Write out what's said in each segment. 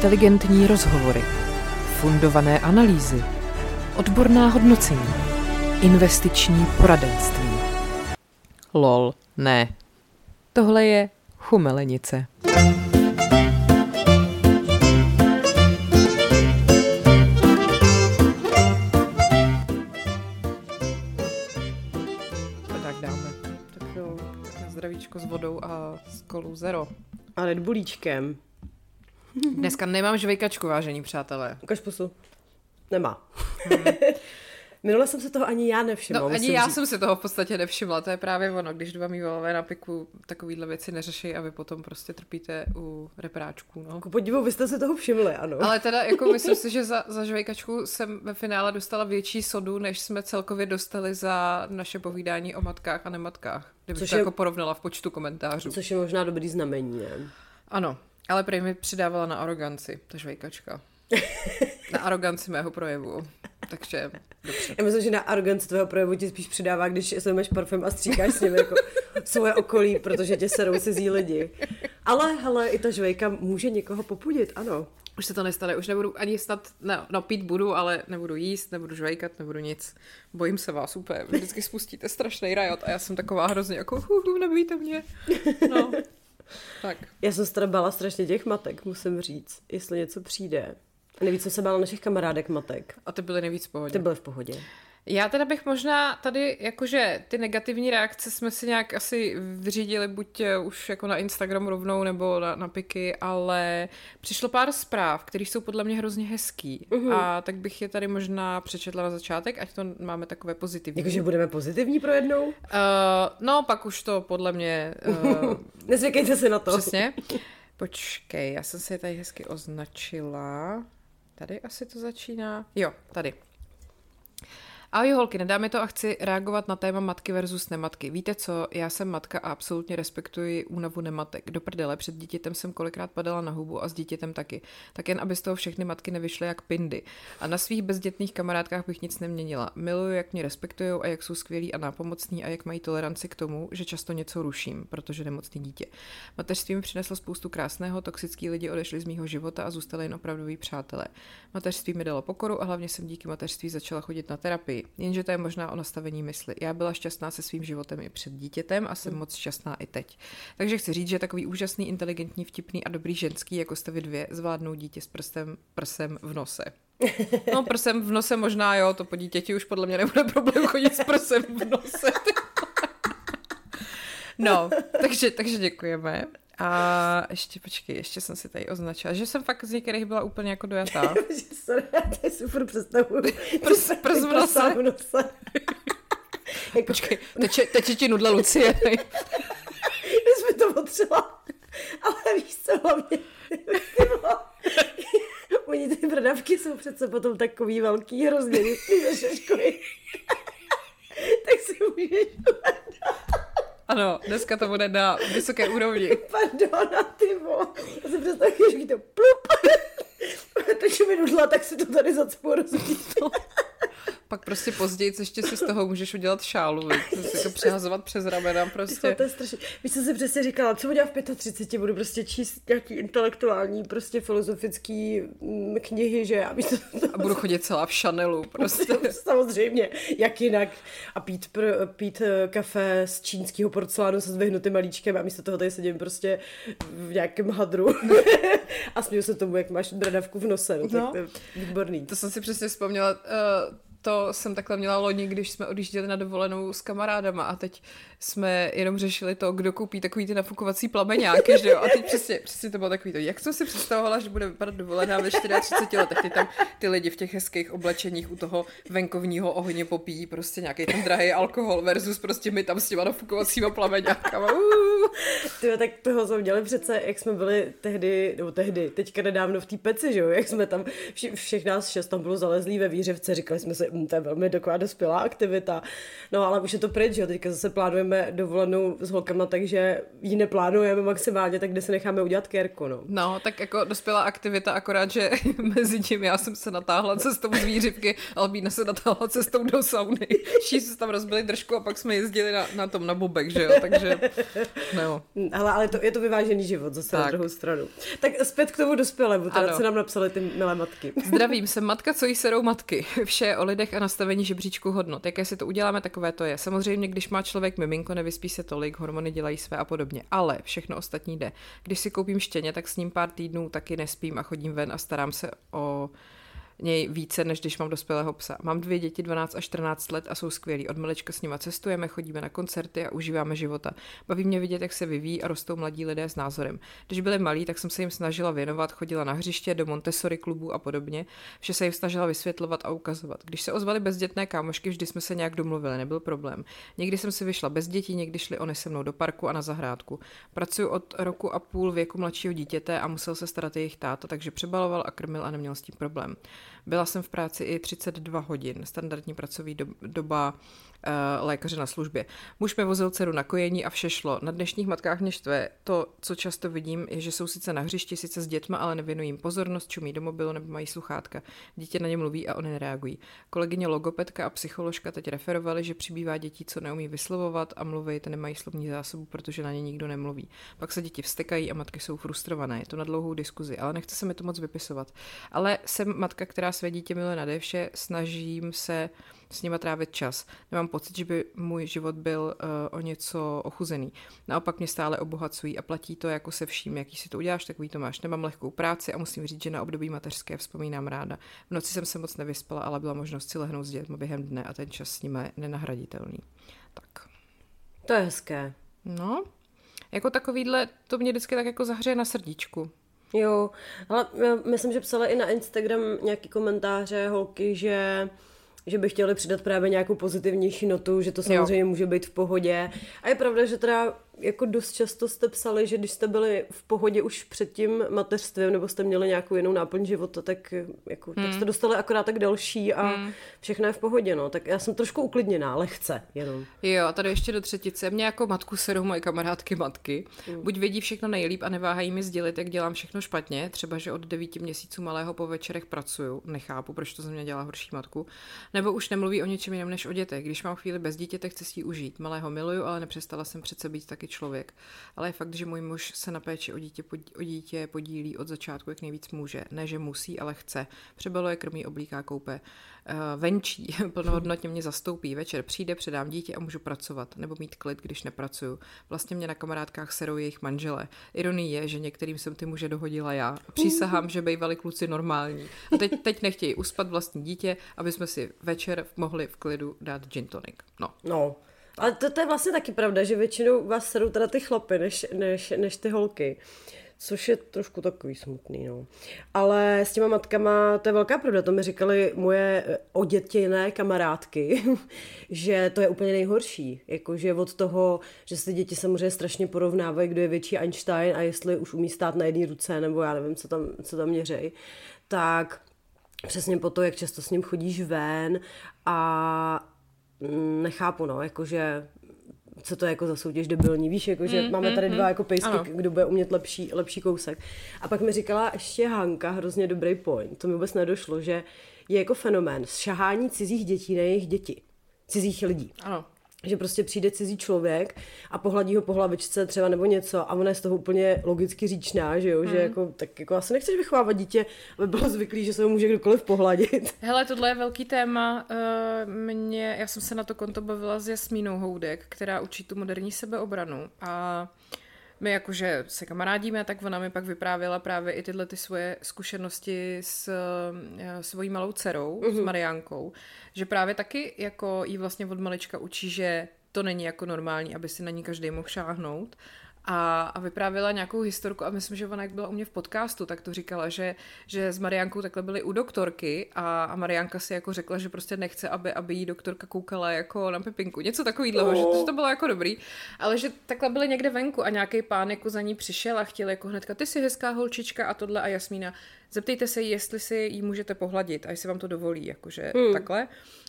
inteligentní rozhovory, fundované analýzy, odborná hodnocení, investiční poradenství. Lol, ne. Tohle je chumelenice. Zdravíčko s vodou a s kolou zero. A Red Bullíčkem. Dneska nemám žvejkačku, vážení přátelé. Ukaž pusu. Nemá. Minule jsem se toho ani já nevšimla. No, ani já říct. jsem si toho v podstatě nevšimla, to je právě ono, když dva mývalové na piku takovýhle věci neřeší a vy potom prostě trpíte u repráčků, no. Ku podivu, vy jste se toho všimli, ano. Ale teda jako myslím si, že za, za žvejkačku jsem ve finále dostala větší sodu, než jsme celkově dostali za naše povídání o matkách a nematkách. Kdybych Což to je- jako porovnala v počtu komentářů. Což je možná dobrý znamení, ne? Ano, ale prej mi přidávala na aroganci, ta žvejkačka. na aroganci mého projevu. Takže dobře. Já myslím, že na aroganci tvého projevu ti spíš přidává, když si máš parfém a stříkáš s ním jako svoje okolí, protože tě serou cizí lidi. Ale, hele, i ta žvejka může někoho popudit, ano. Už se to nestane, už nebudu ani snad, ne, no pít budu, ale nebudu jíst, nebudu žvejkat, nebudu nic. Bojím se vás úplně, vždycky spustíte strašný rajot a já jsem taková hrozně jako, hu, hu, nebojte mě. No, tak. Já jsem se bála strašně těch matek, musím říct, jestli něco přijde. A nejvíc jsem se bála našich kamarádek matek. A ty byly nejvíc v pohodě. Ty byly v pohodě. Já teda bych možná tady, jakože ty negativní reakce jsme si nějak asi vyřídili buď eh, už jako na Instagram rovnou nebo na, na piky, ale přišlo pár zpráv, které jsou podle mě hrozně hezký. Uh-huh. A tak bych je tady možná přečetla na začátek, ať to máme takové pozitivní. Jakože budeme pozitivní pro jednou? Uh, no, pak už to podle mě... Uh, Nezvykejte se na to. přesně. Počkej, já jsem si je tady hezky označila. Tady asi to začíná. Jo, tady. Ahoj holky, nedá mi to a chci reagovat na téma matky versus nematky. Víte co, já jsem matka a absolutně respektuji únavu nematek. Do prdele, před dítětem jsem kolikrát padala na hubu a s dítětem taky. Tak jen, aby z toho všechny matky nevyšly jak pindy. A na svých bezdětných kamarádkách bych nic neměnila. Miluju, jak mě respektují a jak jsou skvělí a nápomocní a jak mají toleranci k tomu, že často něco ruším, protože nemocný dítě. Mateřství mi přineslo spoustu krásného, toxický lidi odešli z mýho života a zůstali jen opravdoví přátelé. Mateřství mi dalo pokoru a hlavně jsem díky mateřství začala chodit na terapii. Jenže to je možná o nastavení mysli. Já byla šťastná se svým životem i před dítětem a jsem moc šťastná i teď. Takže chci říct, že takový úžasný, inteligentní, vtipný a dobrý ženský, jako jste vy dvě, zvládnou dítě s prstem, prsem v nose. No, prsem v nose možná jo, to po dítěti už podle mě nebude problém chodit s prsem v nose. No, takže, takže děkujeme. A ještě, počkej, ještě jsem si tady označila, že jsem fakt z některých byla úplně jako dojatá. Že Sorry, já tady super představuju. Prs- prs v nose. v nose. jako, Počkej, teče, teče ti nudle Lucie. my jsme to potřeba. Ale víš co, hlavně, oni ty bradavky jsou přece potom takový velký hrozně, když školy. tak si můžeš Ano, dneska to bude na vysoké úrovni. Pardon, ty vole. Já si představuji, že to plup. Takže mi nudla, tak si to tady zacpu rozbít. Pak prostě později ještě si z toho můžeš udělat šálu, si to přehazovat přes ramena prostě. to je strašně. Víš, co si přesně říkala, co udělám v 35, budu prostě číst nějaký intelektuální, prostě filozofický mm, knihy, že víš, to, A budu chodit celá v Chanelu, prostě. Samozřejmě, jak jinak. A pít, pr, pít eh, kafe z čínského porcelánu se zdvihnutým malíčkem a místo toho tady sedím prostě v nějakém hadru a směju se tomu, jak máš bradavku v nose. No, tak No. to je výborný. To jsem si přesně vzpomněla. Uh, to jsem takhle měla loni, když jsme odjížděli na dovolenou s kamarádama a teď jsme jenom řešili to, kdo koupí takový ty nafukovací plameňáky, že jo? A teď přesně, přesně to bylo takový to, jak jsem si představovala, že bude vypadat dovolená ve 34 letech, ty tam ty lidi v těch hezkých oblečeních u toho venkovního ohně popíjí prostě nějaký ten drahý alkohol versus prostě my tam s těma nafukovacíma plameňákama. Tyjo, tak toho jsme měli přece, jak jsme byli tehdy, nebo tehdy, teďka nedávno v té peci, že jo, jak jsme tam, vši, všech nás šest tam bylo zalezlý ve výřevce, říkali jsme si, to je velmi taková dospělá aktivita. No ale už je to pryč, jo, teďka zase plánujeme dovolenou s holkama, takže ji neplánujeme maximálně, tak kde se necháme udělat kérku, no. No, tak jako dospělá aktivita, akorát, že mezi tím já jsem se natáhla cestou z výřivky, Albína se natáhla cestou do sauny. Všichni se tam rozbili držku a pak jsme jezdili na, na tom na bobek, že jo, takže no. Ale, ale to, je to vyvážený život zase tak. na druhou stranu. Tak zpět k tomu dospělému, teda co nám napsali ty milé matky. Zdravím, jsem matka, co jí serou matky. Vše o lidech a nastavení žebříčku hodnot. Jaké si to uděláme, takové to je. Samozřejmě, když má člověk miminko, nevyspí se tolik, hormony dělají své a podobně. Ale všechno ostatní jde. Když si koupím štěně, tak s ním pár týdnů taky nespím a chodím ven a starám se o něj více, než když mám dospělého psa. Mám dvě děti, 12 a 14 let a jsou skvělí. Od malička s nima cestujeme, chodíme na koncerty a užíváme života. Baví mě vidět, jak se vyvíjí a rostou mladí lidé s názorem. Když byli malí, tak jsem se jim snažila věnovat, chodila na hřiště, do Montessori klubu a podobně. Vše se jim snažila vysvětlovat a ukazovat. Když se ozvali bezdětné kámošky, vždy jsme se nějak domluvili, nebyl problém. Někdy jsem si vyšla bez dětí, někdy šli oni se mnou do parku a na zahrádku. Pracuji od roku a půl věku mladšího dítěte a musel se starat jejich táta, takže přebaloval a krmil a neměl s tím problém. Byla jsem v práci i 32 hodin, standardní pracovní doba lékaře na službě. Muž mi vozil dceru na kojení a vše šlo. Na dnešních matkách mě štve. To, co často vidím, je, že jsou sice na hřišti, sice s dětma, ale nevěnují jim pozornost, čumí do mobilu nebo mají sluchátka. Dítě na ně mluví a oni nereagují. Kolegyně logopedka a psycholožka teď referovali, že přibývá dětí, co neumí vyslovovat a mluvit, nemají slovní zásobu, protože na ně nikdo nemluví. Pak se děti vstekají a matky jsou frustrované. Je to na dlouhou diskuzi, ale nechce se mi to moc vypisovat. Ale jsem matka, která své dítě miluje nadevše, snažím se s nima trávit čas. Nemám pocit, že by můj život byl uh, o něco ochuzený. Naopak mě stále obohacují a platí to jako se vším, jaký si to uděláš, takový to máš. Nemám lehkou práci a musím říct, že na období mateřské vzpomínám ráda. V noci jsem se moc nevyspala, ale byla možnost si lehnout s dětmi během dne a ten čas s nimi je nenahraditelný. Tak. To je hezké. No, jako takovýhle, to mě vždycky tak jako zahřeje na srdíčku. Jo, ale myslím, že psala i na Instagram nějaký komentáře holky, že že by chtěli přidat právě nějakou pozitivnější notu, že to samozřejmě jo. může být v pohodě. A je pravda, že teda jako dost často jste psali, že když jste byli v pohodě už před tím mateřstvím, nebo jste měli nějakou jinou náplň života, tak, jako, hmm. tak jste dostali akorát tak další a hmm. všechno je v pohodě, no. Tak já jsem trošku uklidněná, lehce jenom. Jo, a tady ještě do třetice. Mě jako matku serou moje kamarádky matky. Hmm. Buď vědí všechno nejlíp a neváhají mi sdělit, jak dělám všechno špatně, třeba, že od devíti měsíců malého po večerech pracuju, nechápu, proč to ze mě dělá horší matku, nebo už nemluví o něčem jiném než o dětech. Když mám chvíli bez dítěte, chci si ji užít. Malého miluju, ale nepřestala jsem přece být taky člověk. Ale je fakt, že můj muž se na péči o dítě, o dítě podílí od začátku, jak nejvíc může. Ne, že musí, ale chce. Přebaluje, krmí, oblíká, koupe. Uh, venčí, plnohodnotně mě zastoupí. Večer přijde, předám dítě a můžu pracovat. Nebo mít klid, když nepracuju. Vlastně mě na kamarádkách serou jejich manžele. Ironie je, že některým jsem ty muže dohodila já. Přísahám, že bývali kluci normální. A teď, teď nechtějí uspat vlastní dítě, aby jsme si večer mohli v klidu dát gin tonic. No. No, ale to, to je vlastně taky pravda, že většinou vás sedou teda ty chlapy, než, než, než ty holky. Což je trošku takový smutný, no. Ale s těma matkama, to je velká pravda, to mi říkali moje eh, odětěné kamarádky, že to je úplně nejhorší. Jakože od toho, že se děti samozřejmě strašně porovnávají, kdo je větší Einstein a jestli už umí stát na jedné ruce, nebo já nevím, co tam, co tam měřej, tak přesně po to, jak často s ním chodíš ven a nechápu, no, jakože co to je jako za soutěž debilní, víš, jakože mm, máme tady mm, dva mm. jako pejsky, ano. kdo bude umět lepší, lepší kousek. A pak mi říkala ještě Hanka hrozně dobrý point, to mi vůbec nedošlo, že je jako fenomén šahání cizích dětí na jejich děti, cizích lidí. Ano že prostě přijde cizí člověk a pohladí ho po hlavičce třeba nebo něco a ona je z toho úplně logicky říčná, že jo, mm. že jako, tak jako asi nechceš vychovávat dítě, aby bylo zvyklý, že se ho může kdokoliv pohladit. Hele, tohle je velký téma. Uh, mě, já jsem se na to konto bavila s Jasmínou Houdek, která učí tu moderní sebeobranu a my jakože se kamarádíme, tak ona mi pak vyprávěla právě i tyhle ty svoje zkušenosti s uh, svojí malou dcerou, mm-hmm. s mhm. Mariánkou, že právě taky jako jí vlastně od malička učí, že to není jako normální, aby si na ní každý mohl šáhnout a, a vyprávěla nějakou historku a myslím, že ona jak byla u mě v podcastu, tak to říkala, že, že s Mariankou takhle byly u doktorky a, a Marianka si jako řekla, že prostě nechce, aby, aby jí doktorka koukala jako na Pepinku, něco takového, oh. že, to, že to bylo jako dobrý, ale že takhle byly někde venku a nějaký pán jako za ní přišel a chtěl jako hnedka, ty jsi hezká holčička a tohle a Jasmína, zeptejte se jí, jestli si ji můžete pohladit a jestli vám to dovolí, jakože hmm. takhle.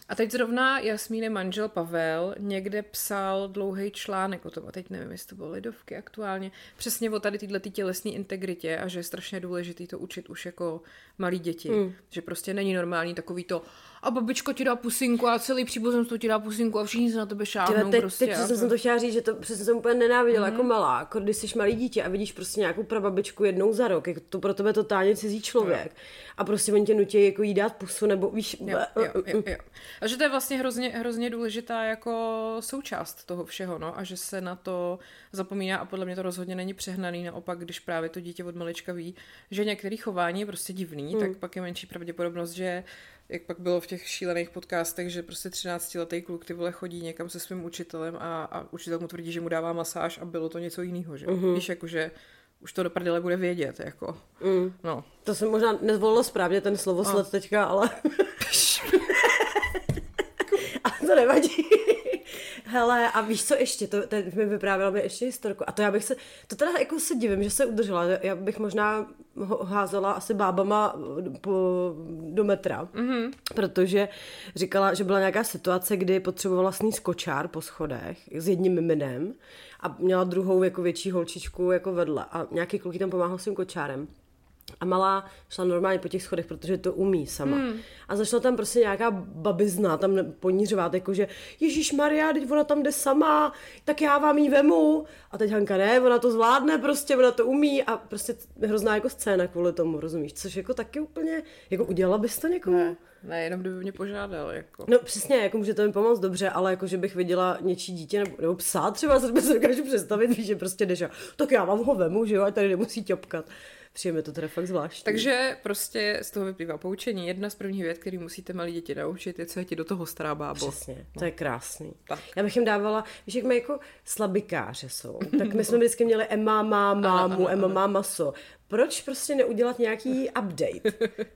A teď zrovna Jasmíny manžel Pavel někde psal dlouhý článek o tom, a teď nevím, jestli to bylo Lidovky aktuálně, přesně o tady této tělesné integritě a že je strašně důležité to učit už jako malí děti. Hmm. Že prostě není normální takový to, a babičko ti dá pusinku a celý příbuzenstvo ti dá pusinku a všichni se na tebe šáhnou. teď, prostě, teď to... jsem to chtěla říct, že to přesně jsem úplně nenáviděla mm. jako malá. Jako když jsi malý dítě a vidíš prostě nějakou prababičku jednou za rok, jako to pro tebe totálně cizí člověk. No. A prostě oni tě nutí jako jí dát pusu nebo víš. Jo, jo, jo, jo. A že to je vlastně hrozně, hrozně důležitá jako součást toho všeho, no, a že se na to zapomíná a podle mě to rozhodně není přehnaný, naopak, když právě to dítě od malička ví, že některé chování je prostě divný, mm. tak pak je menší pravděpodobnost, že jak pak bylo v těch šílených podcastech, že prostě 13-letý kluk ty vole chodí někam se svým učitelem a, a učitel mu tvrdí, že mu dává masáž a bylo to něco jiného, že? Uh-huh. Víš, jakože už to do prdele bude vědět, jako. Mm. No. To jsem možná nezvolila správně ten slovosled no. teďka, ale... a to nevadí. Hele, a víš co ještě, to, to mi vyprávěla mi ještě historku. A to já bych se, to teda jako se divím, že se udržela. Já bych možná házela asi bábama po, do metra, mm-hmm. protože říkala, že byla nějaká situace, kdy potřebovala sníst kočár po schodech s jedním miminem a měla druhou jako větší holčičku jako vedle a nějaký kluk tam pomáhal s tím kočárem. A malá šla normálně po těch schodech, protože to umí sama. Hmm. A začala tam prostě nějaká babizna tam ponířovat, jako že Ježíš Maria, teď ona tam jde sama, tak já vám ji vemu. A teď Hanka ne, ona to zvládne prostě, ona to umí a prostě hrozná jako scéna kvůli tomu, rozumíš? Což jako taky úplně, jako udělala bys to někomu? Ne. Ne, jenom kdyby mě požádal. Jako. No přesně, jako může to mi pomoct dobře, ale jako že bych viděla něčí dítě nebo, nebo psa třeba, se dokážu představit, víš, že prostě jdeš a tak já vám ho vemu, že jo, a tady nemusí ťopkat. Přijeme to teda fakt zvláštní. Takže prostě z toho vyplývá poučení. Jedna z prvních věd, který musíte malí děti naučit, je, co je ti do toho stará bábo. Přesně, to no. je krásný. Tak. Já bych jim dávala, víš, jak my jako slabikáře jsou, tak my jsme vždycky měli Emma má mámu, Emma má maso. Proč prostě neudělat nějaký update?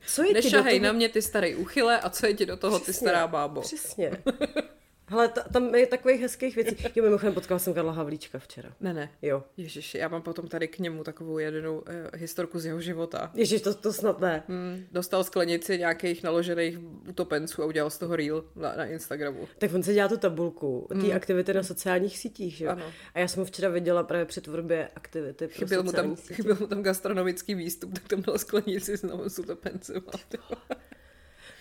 Co je ti do toho... na mě ty starý uchyle a co je ti do toho Přesně, ty stará bábo. Přesně. Hele, ta, tam je takových hezkých věcí. Jo, mimochodem potkala jsem Karla Havlíčka včera. Ne, ne. Jo. Ježiš, já mám potom tady k němu takovou jedenou uh, historku z jeho života. Ježiš, to, to snad ne. Hmm, dostal sklenici nějakých naložených utopenců a udělal z toho reel na, na Instagramu. Tak on se dělá tu tabulku, ty hmm. aktivity na sociálních sítích, že? Ano. A já jsem ho včera viděla právě při tvorbě aktivity pro chyběl mu tam, chyběl mu tam gastronomický výstup, tak tam dal sklenici znovu s utopencem.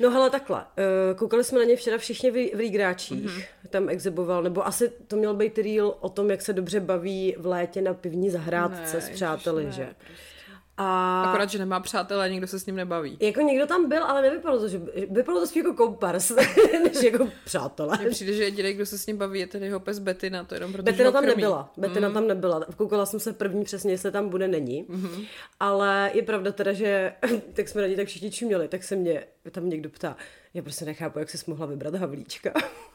No hele, takhle. Eh, koukali jsme na ně včera všichni v, Rígráčích. Mm-hmm. Tam exiboval, nebo asi to měl být reel o tom, jak se dobře baví v létě na pivní zahrádce ne, s přáteli, že? Prostě. A... Akorát, že nemá přátelé a nikdo se s ním nebaví. Jako někdo tam byl, ale nevypadalo to, že vypadalo to spíš jako kompars, než jako přátelé. Mně přijde, že jediný, kdo se s ním baví, je ten jeho pes Betina, to jenom protože Betina tam krmí. nebyla, Betina mm. tam nebyla. Koukala jsem se první přesně, jestli tam bude, není. Mm-hmm. Ale je pravda teda, že tak jsme na ní tak všichni čuměli, tak se mě tam někdo ptá, já prostě nechápu, jak jsi mohla vybrat Havlíčka.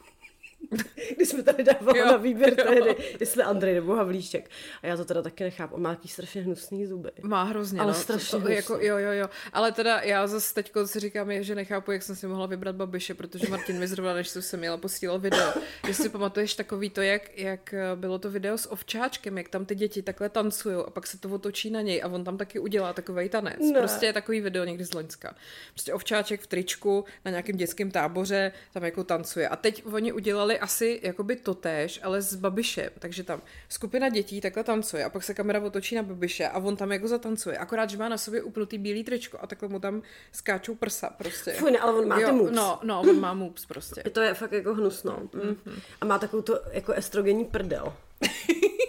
když jsme tady dávali jo, na výběr jo. tehdy, jestli Andrej nebo Havlíček. A já to teda taky nechápu. On má takový strašně hnusný zuby. Má hrozně, Ale no. strašně to, to, jako, Jo, jo, jo. Ale teda já zase teď si říkám, že nechápu, jak jsem si mohla vybrat Babiše, protože Martin mi zrovna, než jsem se měla, posílal video. Jestli si pamatuješ takový to, jak, jak bylo to video s ovčáčkem, jak tam ty děti takhle tancují a pak se to otočí na něj a on tam taky udělá takový tanec. Ne. Prostě je takový video někdy z Loňska. Prostě ovčáček v tričku na nějakém dětském táboře tam jako tancuje. A teď oni udělali asi jakoby totéž, ale s Babišem. Takže tam skupina dětí takhle tancuje a pak se kamera otočí na Babiše a on tam jako zatancuje. Akorát, že má na sobě upnutý bílý tričko a takhle mu tam skáčou prsa prostě. Fuj, ne, ale on má jo, moves. No, no, on má moves prostě. To je fakt jako hnusno. Mm-hmm. A má takovou to jako estrogenní prdel.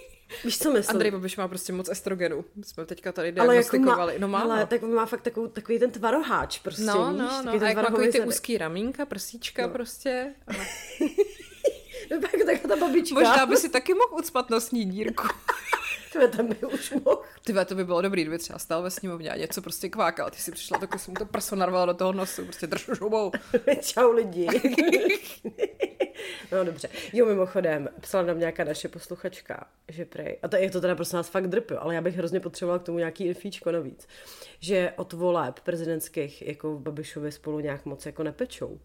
Víš, co myslím? Andrej Babiš má prostě moc estrogenu. Jsme teďka tady diagnostikovali. Jako má, no má, ale tak má fakt takový, takový ten tvaroháč prostě, no, no, víš? No, no, a jak má takový ty úzký ramínka, prsíčka no. prostě. tak, tak ta babička. Možná by si taky mohl ucpat nosní dírku. Tvé tam by už mohl. Tyve, to by bylo dobrý, kdyby třeba stál ve sněmovně a něco prostě kvákal. Ty si přišla, tak jsem to prso narvala do toho nosu, prostě drž žubou. Čau lidi. no dobře. Jo, mimochodem, psala nám nějaká naše posluchačka, že prej, a to je to teda prostě nás fakt drp, ale já bych hrozně potřebovala k tomu nějaký infíčko navíc, že od voleb prezidentských jako v Babišově spolu nějak moc jako nepečou.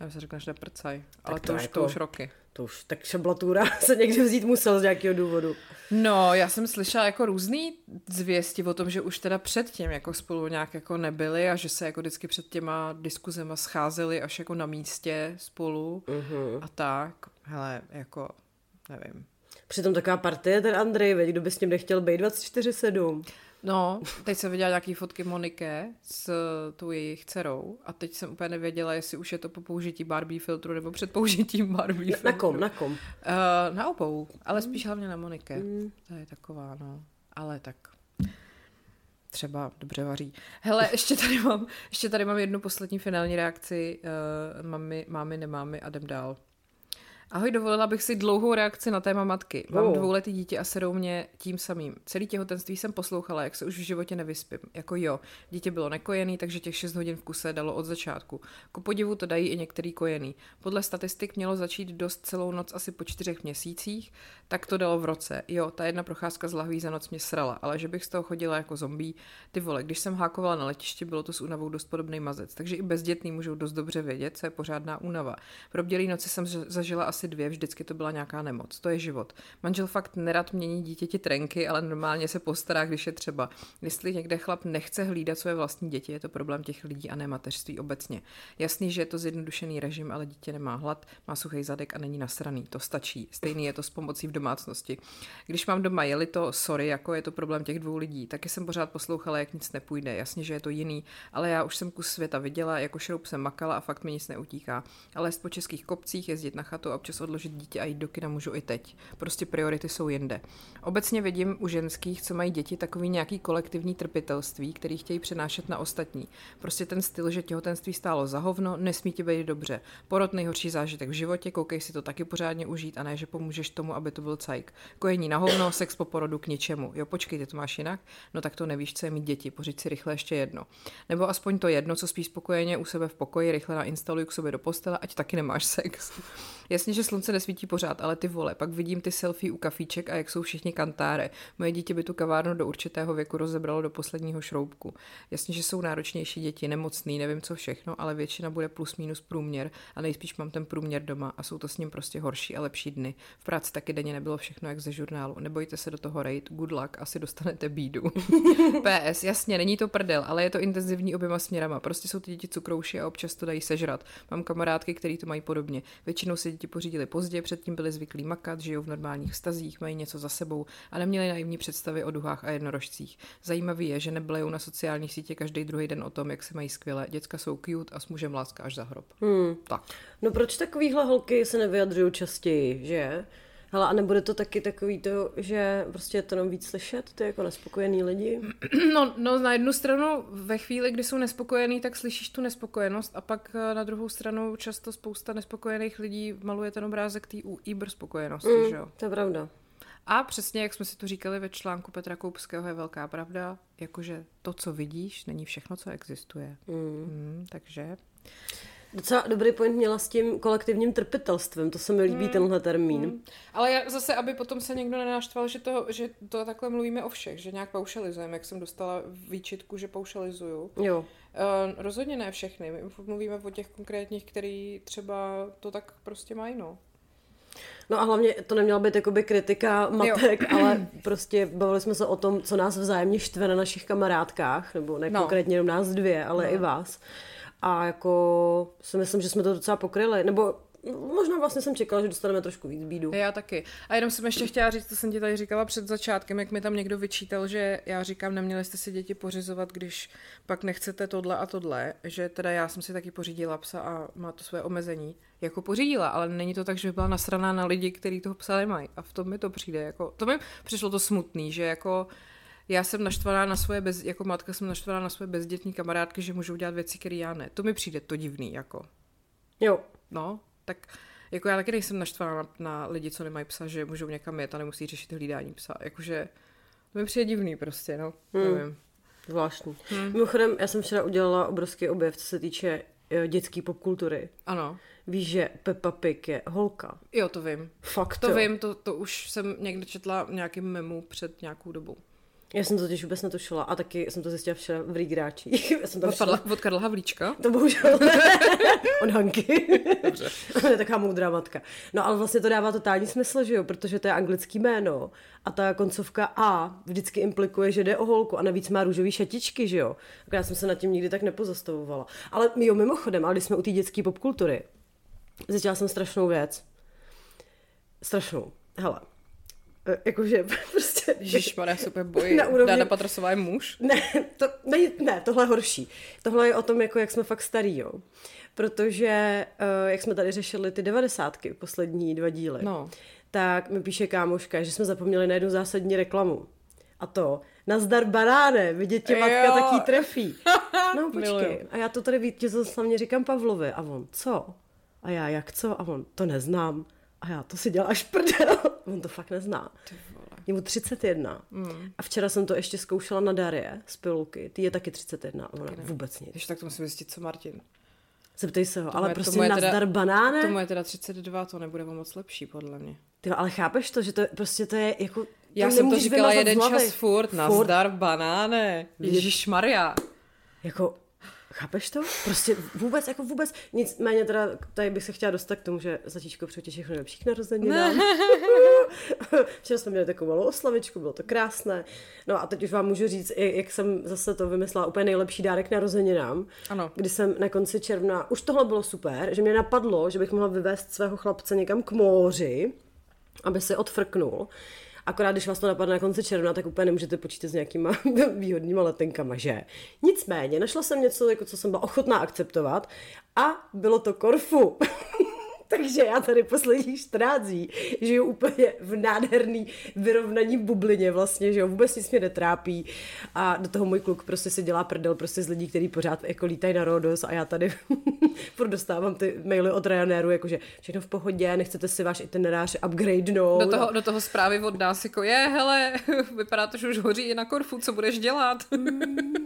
Já se řekneš neprcaj, ale to, to, už, jako, to už roky. To už tak šablatura se někdy vzít musel z nějakého důvodu. No, já jsem slyšela jako různý zvěsti o tom, že už teda předtím jako spolu nějak jako nebyli a že se jako vždycky před těma diskuzema scházeli až jako na místě spolu uh-huh. a tak. Hele, jako, nevím. Přitom taková partie ten Andrej, veď, kdo by s ním nechtěl být 24-7. No, teď jsem viděla nějaký fotky Monike s tou jejich dcerou a teď jsem úplně nevěděla, jestli už je to po použití Barbie filtru nebo před použitím Barbie na, filtru. Na kom, na kom? Uh, na obou, ale spíš hlavně na Monike. Mm. To je taková, no. Ale tak třeba dobře vaří. Hele, ještě tady mám, ještě tady mám jednu poslední finální reakci. Uh, mami, mámy, nemámy a jdem dál. Ahoj, dovolila bych si dlouhou reakci na téma matky. Mám oh. dvouletý dítě a serou mě tím samým. Celý těhotenství jsem poslouchala, jak se už v životě nevyspím. Jako jo, dítě bylo nekojený, takže těch 6 hodin v kuse dalo od začátku. Ku podivu to dají i některý kojený. Podle statistik mělo začít dost celou noc asi po čtyřech měsících, tak to dalo v roce. Jo, ta jedna procházka z lahví za noc mě srala, ale že bych z toho chodila jako zombie, ty vole, když jsem hákovala na letišti, bylo to s únavou dost podobný mazec, takže i bezdětný můžou dost dobře vědět, co je pořádná únava. Pro noci jsem zažila asi asi dvě, vždycky to byla nějaká nemoc. To je život. Manžel fakt nerad mění dítěti trenky, ale normálně se postará, když je třeba. Jestli někde chlap nechce hlídat své vlastní děti, je to problém těch lidí a ne mateřství obecně. Jasný, že je to zjednodušený režim, ale dítě nemá hlad, má suchý zadek a není nasraný. To stačí. Stejný je to s pomocí v domácnosti. Když mám doma jeli to, sorry, jako je to problém těch dvou lidí, taky jsem pořád poslouchala, jak nic nepůjde. Jasně, že je to jiný, ale já už jsem kus světa viděla, jako šroub jsem makala a fakt mi nic neutíká. Ale po českých kopcích jezdit na chatu a občas odložit dítě a jít do kina můžu i teď. Prostě priority jsou jinde. Obecně vidím u ženských, co mají děti, takový nějaký kolektivní trpitelství, který chtějí přenášet na ostatní. Prostě ten styl, že těhotenství stálo za hovno, nesmí ti být dobře. Porod nejhorší zážitek v životě, koukej si to taky pořádně užít a ne, že pomůžeš tomu, aby to byl cajk. Kojení na hovno, sex po porodu k ničemu. Jo, počkej, ty to máš jinak? No tak to nevíš, co je mít děti, pořiď si rychle ještě jedno. Nebo aspoň to jedno, co spíš spokojeně u sebe v pokoji, rychle nainstaluj k sobě do postele, ať taky nemáš sex. Jasně, že slunce nesvítí pořád, ale ty vole, pak vidím ty selfie u kafíček a jak jsou všichni kantáre. Moje dítě by tu kavárnu do určitého věku rozebralo do posledního šroubku. Jasně, že jsou náročnější děti, nemocný, nevím co všechno, ale většina bude plus minus průměr a nejspíš mám ten průměr doma a jsou to s ním prostě horší a lepší dny. V práci taky denně nebylo všechno jak ze žurnálu. Nebojte se do toho rejt, good luck, asi dostanete bídu. PS, jasně, není to prdel, ale je to intenzivní oběma směrama. Prostě jsou ty děti cukrouši a občas to dají sežrat. Mám kamarádky, který to mají podobně. Většinou si děti pořídili pozdě, předtím byli zvyklí makat, žijou v normálních vztazích, mají něco za sebou a neměli naivní představy o duhách a jednorožcích. Zajímavý je, že nebyly na sociálních sítě každý druhý den o tom, jak se mají skvěle. Děcka jsou cute a s mužem láska až za hrob. Hmm. Tak. No proč takovýhle holky se nevyjadřují častěji, že? Hele, a nebude to taky takový to, že prostě je to jenom víc slyšet, ty jako nespokojený lidi? No, no, na jednu stranu ve chvíli, kdy jsou nespokojení, tak slyšíš tu nespokojenost a pak eh, na druhou stranu často spousta nespokojených lidí maluje ten obrázek té úbr spokojenosti, mm, že jo? To je pravda. A přesně, jak jsme si to říkali ve článku Petra Koupského, je velká pravda, jakože to, co vidíš, není všechno, co existuje. Mm. Mm, takže... Docela dobrý point měla s tím kolektivním trpitelstvem, to se mi líbí mm, tenhle termín. Mm. Ale já zase, aby potom se někdo nenáštval, že to, že to takhle mluvíme o všech, že nějak paušalizujeme, jak jsem dostala výčitku, že paušalizuju. Jo. Uh, rozhodně ne všechny, my mluvíme o těch konkrétních, který třeba to tak prostě mají, no. No a hlavně to neměla být jakoby kritika matek, jo. ale prostě bavili jsme se o tom, co nás vzájemně štve na našich kamarádkách, nebo ne no. konkrétně jenom nás dvě, ale no. i vás. A jako si myslím, že jsme to docela pokryli. Nebo možná vlastně jsem čekala, že dostaneme trošku víc bídu. Já taky. A jenom jsem ještě chtěla říct, co jsem ti tady říkala před začátkem, jak mi tam někdo vyčítal, že já říkám, neměli jste si děti pořizovat, když pak nechcete tohle a tohle, že teda já jsem si taky pořídila psa a má to své omezení. Jako pořídila, ale není to tak, že by byla nasraná na lidi, kteří toho psa nemají. A v tom mi to přijde. Jako, to mi přišlo to smutný, že jako já jsem naštvaná na svoje, bez, jako matka jsem naštvaná na svoje bezdětní kamarádky, že můžou dělat věci, které já ne. To mi přijde to divný, jako. Jo. No, tak jako já taky nejsem naštvaná na, na lidi, co nemají psa, že můžou někam jet a nemusí řešit hlídání psa. Jakože to mi přijde divný prostě, no. Hmm. Nevím. Zvláštní. Hmm. Mimochodem, já jsem včera udělala obrovský objev, co se týče eh, dětské popkultury. Ano. Víš, že Peppa Pig je holka? Jo, to vím. Fakt To jo. vím, to, to už jsem někde četla nějakým memu před nějakou dobou. Já jsem to totiž vůbec netušila a taky jsem to zjistila včera v Rýgráčích. Já jsem tam Od. Karla, od Karla Havlíčka? To bohužel od Hanky. Ona je taková moudrá matka. No ale vlastně to dává totální smysl, že jo, protože to je anglický jméno a ta koncovka A vždycky implikuje, že jde o holku a navíc má růžový šatičky, že jo. Tak já jsem se nad tím nikdy tak nepozastavovala. Ale jo, mimochodem, ale když jsme u té dětské popkultury, zjistila jsem strašnou věc. Strašnou. Hele, e, jakože prostě... Ježišmarja, se úplně bojí. Na úrovni- Dáda Patrasová je muž? Ne, to, ne, ne, tohle je horší. Tohle je o tom, jako jak jsme fakt starý, jo. Protože, uh, jak jsme tady řešili ty devadesátky, poslední dva díly, No. tak mi píše kámoška, že jsme zapomněli na jednu zásadní reklamu. A to, nazdar baráne, vidět tě matka Jo. taký trefí. No počkej, a já to tady vítězoslavně říkám Pavlovi a on, co? A já, jak co? A on, to neznám. A já, to si děláš prdel. On to fakt nezná. Je mu 31. Mm. A včera jsem to ještě zkoušela na Darie z pilulky. Ty je taky 31. A ona vůbec nic. Když tak to musím zjistit, co Martin. Zeptej se ho. Tomu Ale je- prostě tomu je teda- nazdar banáne. Tomu je teda 32, to nebude o moc lepší, podle mě. Ty, ale chápeš to, že to je, prostě to je jako... Já jsem to říkala jeden čas furt, nazdar banáne. Ježíš Maria. Jako, chápeš to? Prostě vůbec, jako vůbec. Nicméně teda tady bych se chtěla dostat k tomu, že Zatíčko přeji ti všechno nejlepší k narozeninám. Včera jsme měli takovou malou oslavičku, bylo to krásné. No a teď už vám můžu říct, jak jsem zase to vymyslela, úplně nejlepší dárek k narozeninám. Ano. Kdy jsem na konci června, už tohle bylo super, že mě napadlo, že bych mohla vyvést svého chlapce někam k moři, aby se odfrknul. Akorát, když vás to napadne na konci června, tak úplně nemůžete počítat s nějakýma výhodnýma letenkama, že? Nicméně, našla jsem něco, jako co jsem byla ochotná akceptovat a bylo to Korfu. Takže já tady posledních 14 dní žiju úplně v nádherný vyrovnaní bublině vlastně, že jo, vůbec nic mě netrápí a do toho můj kluk prostě si dělá prdel prostě z lidí, kteří pořád jako lítají na Rodos a já tady furt dostávám ty maily od Ryanairu, jakože všechno v pohodě, nechcete si váš itinerář upgradenout. Do toho, do toho zprávy od nás jako je, hele, vypadá to, že už hoří i na Korfu, co budeš dělat?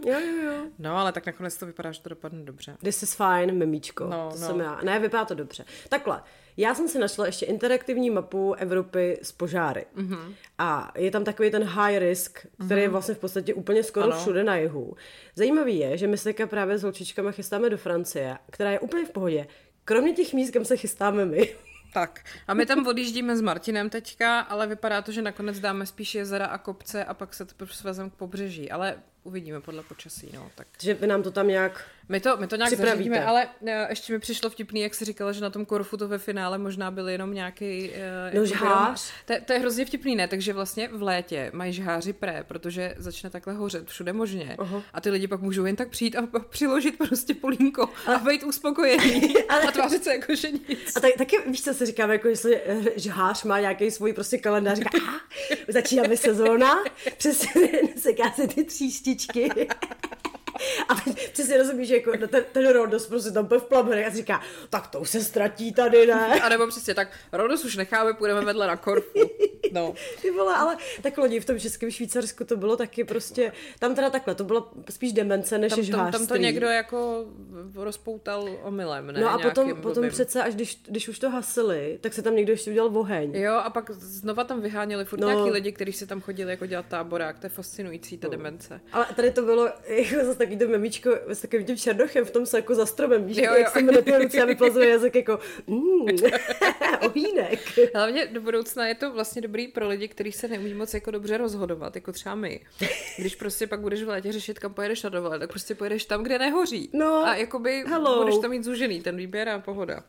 Jo, jo, jo. No, ale tak nakonec to vypadá, že to dopadne dobře. This is fine, mimíčko. No, to no. jsem já. Ne, vypadá to dobře. Takhle, já jsem si našla ještě interaktivní mapu Evropy z požáry. Mhm. Mm-hmm. A je tam takový ten high risk, který mm-hmm. je vlastně v podstatě úplně skoro Ano. všude na jihu. Zajímavý je, že my se právě s holčičkama chystáme do Francie, která je úplně v pohodě. Kromě těch míst, kam se chystáme my. Tak, a my tam odjíždíme s Martinem teďka, ale vypadá to, že nakonec dáme spíš jezera a kopce a pak se to svezem k pobřeží, ale uvidíme podle počasí, no, tak. že vy nám to tam nějak... My to, my to nějak Připravíte. zařídíme, ale eh, ještě mi přišlo vtipný, jak jsi říkala, že na tom Korfu to ve finále možná byl jenom nějaký... Uh, No, žhář. To, to je hrozně vtipný, ne? Takže vlastně v létě mají žháři pré, protože začne takhle hořet všude možně. Aha. A ty lidi pak můžou jen tak přijít a přiložit prostě polínko a být uspokojený a tvářit se jako, že nic. A tak, taky víš, co si říkáme, jako jestli eh, žhář má nějaký svůj prostě kalendář, říká, začínáme sezóna, přesně seká se ty critiquer. A teď přesně rozumíš, že jako ten, ten Rodos prostě tam byl v plamenech a říká, tak to už se ztratí tady, ne? A nebo přesně tak, Rodos už necháme, půjdeme vedle na Korfu. No. Ty vole, ale tak loni v tom českém Švýcarsku to bylo taky prostě, tam teda takhle, to bylo spíš demence než Tam, tam, tam to někdo jako rozpoutal omylem, ne? No a potom, potom blbým. přece, až když, když už to hasili, tak se tam někdo ještě udělal oheň. Jo, a pak znova tam vyháněli furt no. No. nějaký lidi, kteří se tam chodili jako dělat táborák. To je fascinující, ta demence. Ale tady to bylo jako zase takový to memičko s takovým tím černochem v tom se jako za stromem, víš, Jo, jak jo. se jmenuje ty ruce a vyplazuje jazyk jako mm, ohýnek. Hlavně do budoucna je to vlastně dobrý pro lidi, kteří se neumí moc jako dobře rozhodovat, jako třeba my. Když prostě pak budeš v létě řešit, kam pojedeš na dovolené, tak prostě pojedeš tam, kde nehoří. No, a jakoby hello. budeš tam mít zúžený ten výběr a pohoda.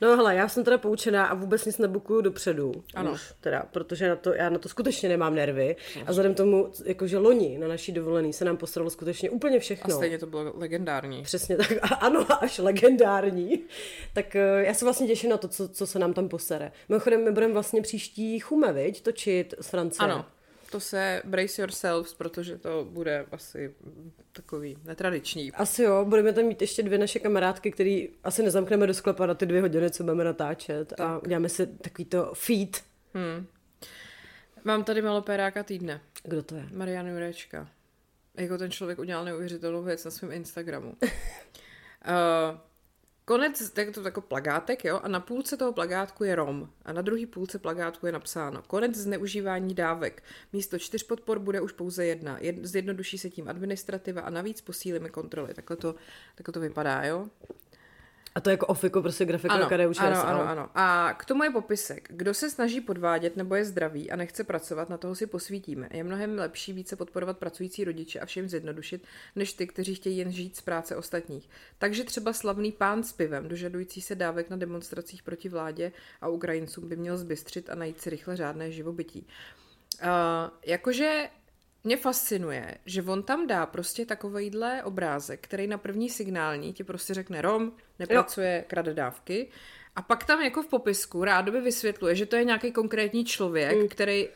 No hele, já jsem teda poučená a vůbec nic nebukuju dopředu. Ano. Už, teda, protože na to, já na to skutečně nemám nervy. A vzhledem tomu, jakože loni na naší dovolený se nám posralo skutečně úplně A všechno. stejně to bylo legendární. Přesně tak, a ano, až legendární. Tak eh, já se vlastně těším na to, co, co se nám tam posere. Mimochodem, my budeme vlastně příští chume, viď, točit z Francie. Ano, to se brace yourselves, protože to bude asi takový netradiční. Asi jo, budeme tam mít ještě dvě naše kamarádky, který asi nezamkneme do sklepa na ty dvě hodiny, co budeme natáčet tak. a uděláme si takový to feed. Mám tady malopéráka týdne. Kdo to je? Marian Jurečka. Jako ten člověk udělal neuvěřitelnou věc na svém Instagramu. uh, konec, tak to jako plagátek, jo, a na půlce toho plagátku je Rom a na druhé půlce plagátku je napsáno konec zneužívání dávek. Místo čtyř podpor bude už pouze jedna. Jed, zjednoduší se tím administrativa a navíc posílíme kontroly. Takhle to, takhle to vypadá, jo. A to je jako ofiko, prostě grafika Ano, KDU ano, ano, ano. A k tomu je popisek. Kdo se snaží podvádět nebo je zdravý a nechce pracovat, na toho si posvítíme. Je mnohem lepší více podporovat pracující rodiče a všem zjednodušit, než ty, kteří chtějí jen žít z práce ostatních. Takže třeba slavný pán s pivem, dožadující se dávek na demonstracích proti vládě a Ukrajincům, by měl zbystřit a najít si rychle řádné živobytí. Uh, jakože mě fascinuje, že on tam dá prostě takovýhle obrázek, který na první signální ti prostě řekne Rom, nepracuje, krade dávky. A pak tam jako v popisku rádoby vysvětluje, že to je nějaký konkrétní člověk, mm. který...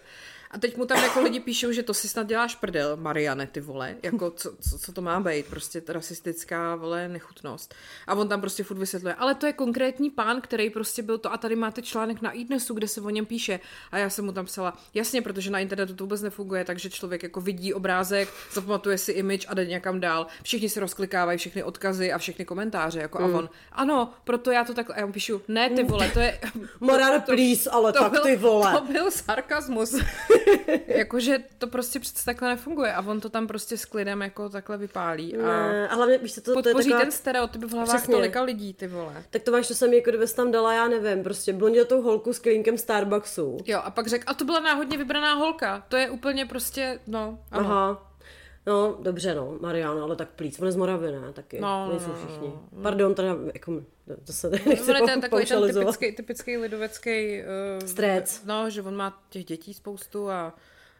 A teď mu tam jako lidi píšou, že to si snad děláš prdel, Mariane, ty vole, jako co, co, co to má být, prostě ta rasistická, vole, nechutnost. A on tam prostě furt vysvětluje, ale to je konkrétní pán, který prostě byl to a tady máte článek na iDnesu, kde se o něm píše. A já jsem mu tam psala, jasně, protože na internetu to vůbec nefunguje, takže člověk jako vidí obrázek, zapamatuje si image a jde někam dál. Všichni si rozklikávají všechny odkazy a všechny komentáře, jako mm. a on, ano, proto já to takhle, a já mu píšu, ne ty vole, to je... Morane, please, ale tak byl, ty vole. To byl sarkazmus. Jakože to prostě přece takhle nefunguje a on to tam prostě s klidem jako takhle vypálí a Ne, a hlavně, víš, to, to je podpoří taková... ten stereotyp v hlavách Přesně. tolika lidí, ty vole. Tak to máš to samé, jako kdyby tam dala, já nevím, prostě blondětou holku s klínkem Starbucksu. Jo, a pak řekl, a to byla náhodně vybraná holka. To je úplně prostě, no, ano. Aha. No, dobře, no, Mariana, ale tak plíc, on je z Moravy, ne, taky, No, nejsou no, všichni. no, Pardon, teda, jako, to se nechci On je ten takový ten typický, typický lidovecký... Uh, Strec. No, že on má těch dětí spoustu a,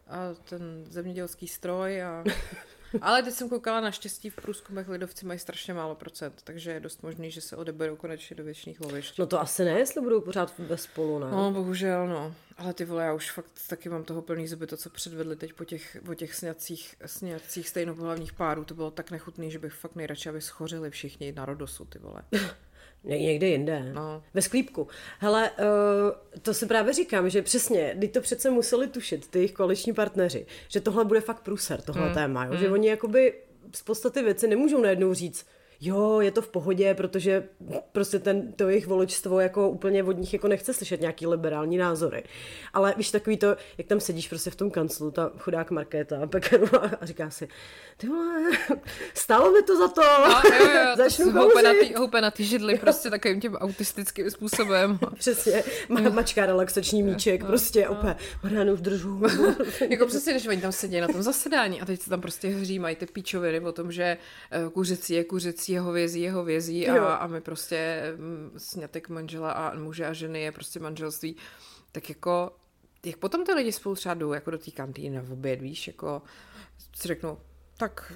a ten zemědělský stroj a... Ale teď jsem koukala, naštěstí v průzkumech lidovci mají strašně málo procent, takže je dost možný, že se odeberou konečně do věčných lovišť. No to asi ne, jestli budou pořád ve spolu, ne? No, bohužel, no. Ale ty vole, já už fakt taky mám toho plný zuby, to, co předvedli teď po těch, po těch sňacích, sňacích stejnopohlavních párů, to bylo tak nechutný, že bych fakt nejradši, aby schořili všichni na rodosu, ty vole. Ně- někde jinde. No. Ve sklípku. Hele, uh, to si právě říkám, že přesně, teď to přece museli tušit, ty jejich koaliční partneři, že tohle bude fakt průser, tohle mm. téma, jo? že oni jakoby z podstaty věci nemůžou najednou říct, jo, je to v pohodě, protože prostě ten, to jejich voličstvo jako úplně od nich jako nechce slyšet nějaký liberální názory. Ale víš, takový to, jak tam sedíš prostě v tom kanclu, ta chudák Markéta Pekarová a říká si, ty vole, stálo mi to za to, No, jo, jo, to začnu jsou houpe na, houpe tý židli, prostě takovým tím autistickým způsobem. Přesně, ma- mačka relaxační míček, prostě opět, Marianu, držu. jako přesně, když oni tam sedí na tom zasedání a teď se tam prostě hřímají ty píčoviny o tom, že eh, kuřecí je kuřecí, je hovězí je hovězí Jo. a, a my prostě mm, sňatek manžela a muže a ženy je prostě manželství. Tak jako, jak potom ty lidi spolu třeba jdou jako do té kantýny na oběd, víš, jako si řeknou, tak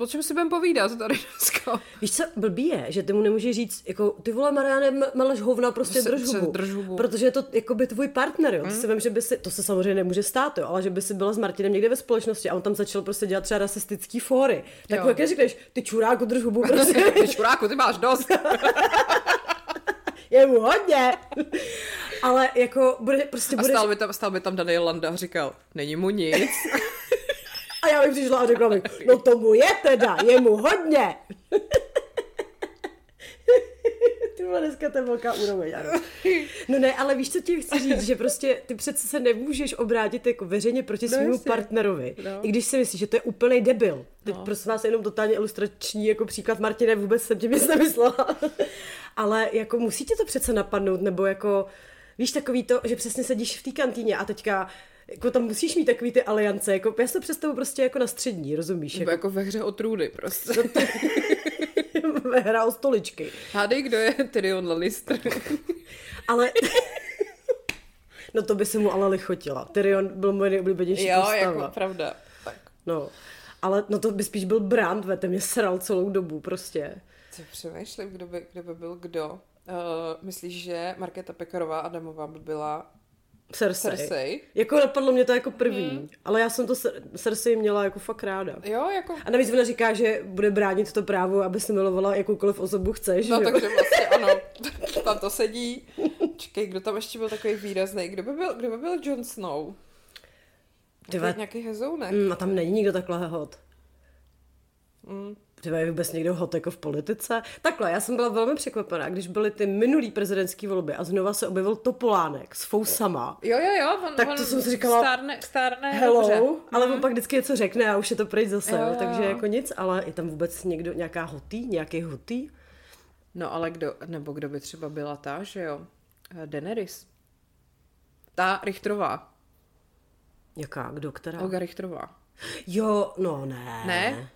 o čem si budeme povídat tady dneska? Víš co, blbý je, že ty mu nemůžeš říct, jako ty vole Mariane, meleš hovna, prostě Se- drž hubu. drž hubu. Protože je to jako by tvůj partner, jo. Ty Hmm. si vím, že by si, to se samozřejmě nemůže stát, jo, ale že by si byla s Martinem někde ve společnosti a on tam začal prostě dělat třeba rasistický fóry. Tak Jo. jak řekneš, ty čuráku, drž hubu, prostě. Ty šuráku, ty máš dost. je mu hodně. ale jako bude, prostě A bude, stál by tam, stál by tam Daniel Landa a říkal, není mu nic. A já bych přišla a řekla bych, no tomu je teda, je mu hodně. Ty vole, dneska to je velká úroveň, ano. No ne, ale víš, co ti chci říct, že prostě ty přece se nemůžeš obrátit jako veřejně proti No partnerovi, No. i když si myslíš, že to je úplný debil. Teď No. prosím vás jenom totálně ilustrační jako příklad Martine, vůbec jsem tím nic nemyslela. ale jako musí tě to přece napadnout, nebo jako, víš, takový to, že přesně sedíš v té kantýně a teďka jako tam musíš mít takový ty aliance, jako já to představu prostě jako na střední, rozumíš? Jako, jako ve hře o trůny prostě. hra o stoličky. Hádej, kdo je Tyrion Lannister. Ale... no to by se mu ale lichotila. Tyrion byl moje nejoblíbenější jo, postava. jako pravda. Tak. No. Ale no to by spíš byl Brand, ve ten mě sral celou dobu prostě. Co přemýšlím, kdo by, kdo by byl kdo. Uh, myslíš, že Markéta Pekarová Adamová by byla Cersei. Cersei? Jako napadlo mě to jako první, hmm. ale já jsem to Cer- Cersei měla jako fakt ráda. Jo, jako... A navíc ona říká, že bude bránit to právo, aby si milovala jakoukoliv osobu chceš. No jo? takže vlastně ano, tam to sedí. Čekej, kdo tam ještě byl takový výrazný? Kdo by byl, kdo by byl Jon Snow? Ve- nějaký hezounek. Mm, a tam není nikdo takhle hot. Mm. Třeba je vůbec někdo hot jako v politice? Takhle, já jsem byla velmi překvapená, když byly ty minulý prezidentské volby a znova se objevil Topolánek s fousama. Jo, jo, jo, on, Tak on to jsem si říkala, stárne, stárne Hello, dobře. ale on pak vždycky něco řekne a už je to pryč zase, Jo, jo, takže jo. jako nic, ale je tam vůbec někdo, nějaká hotý, nějaký hotý? No ale kdo, nebo kdo by třeba byla ta, že jo? Eh, Daenerys. Ta Richtrová. Jaká, kdo, která? Olga Richtrová. Jo, no ne. Ne?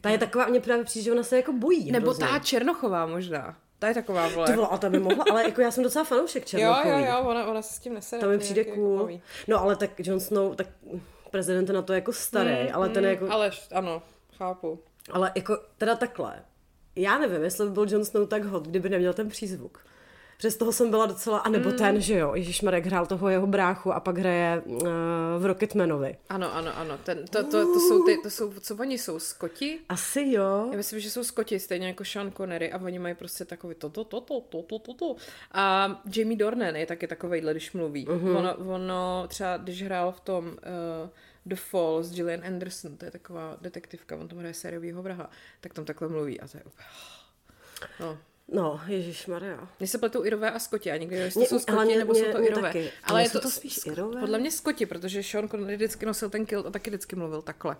Ta je taková, mně právě přijde, že ona se jako bojí. Nebo hrozně. ta Černochová možná. Ta je taková, vole. Ty vole, a ta by mohla, ale jako já jsem docela fanoušek jo, Černochový. jo, jo, ona, ona se s tím nesede. To mi je přijde nějaký cool. gumový. No ale tak Jon Snow, tak prezident je na to jako starý, Mm, ale ten je jako, ale... Ano, chápu. ale jako teda takhle. Já nevím, jestli by byl Jon Snow tak hot, kdyby neměl ten přízvuk. Přes toho jsem byla docela, a nebo mm. ten, že jo, Ježíš Marek hrál toho jeho bráchu a pak hraje uh, v Rocketmanovi. Ano, ano, ano. Ten, to, to, to, jsou ty, to jsou, co oni jsou, Skoti? Asi jo. Já myslím, že jsou Skoti, stejně jako Sean Connery a oni mají prostě takový to, to, to, to, to, to, to, to. A Jamie Dornan je taky takovejhle, když mluví. Uh-huh. Ono, ono, třeba když hrál v tom uh, The Fall s Gillian Anderson, to je taková detektivka, on tam hraje sériovýho vraha, tak tam takhle mluví a to je úplně... No. No, Ježíš Maria. Mně se pletou Irové a Skoti, a nikdy jestli Mě- jsou Skoti mě- nebo mě- jsou to mě Irové. taky. Ale Ale je to, to spíš Irové? Podle mě Skoti, protože Sean Connery vždycky nosil ten kilt a taky vždycky mluvil takhle.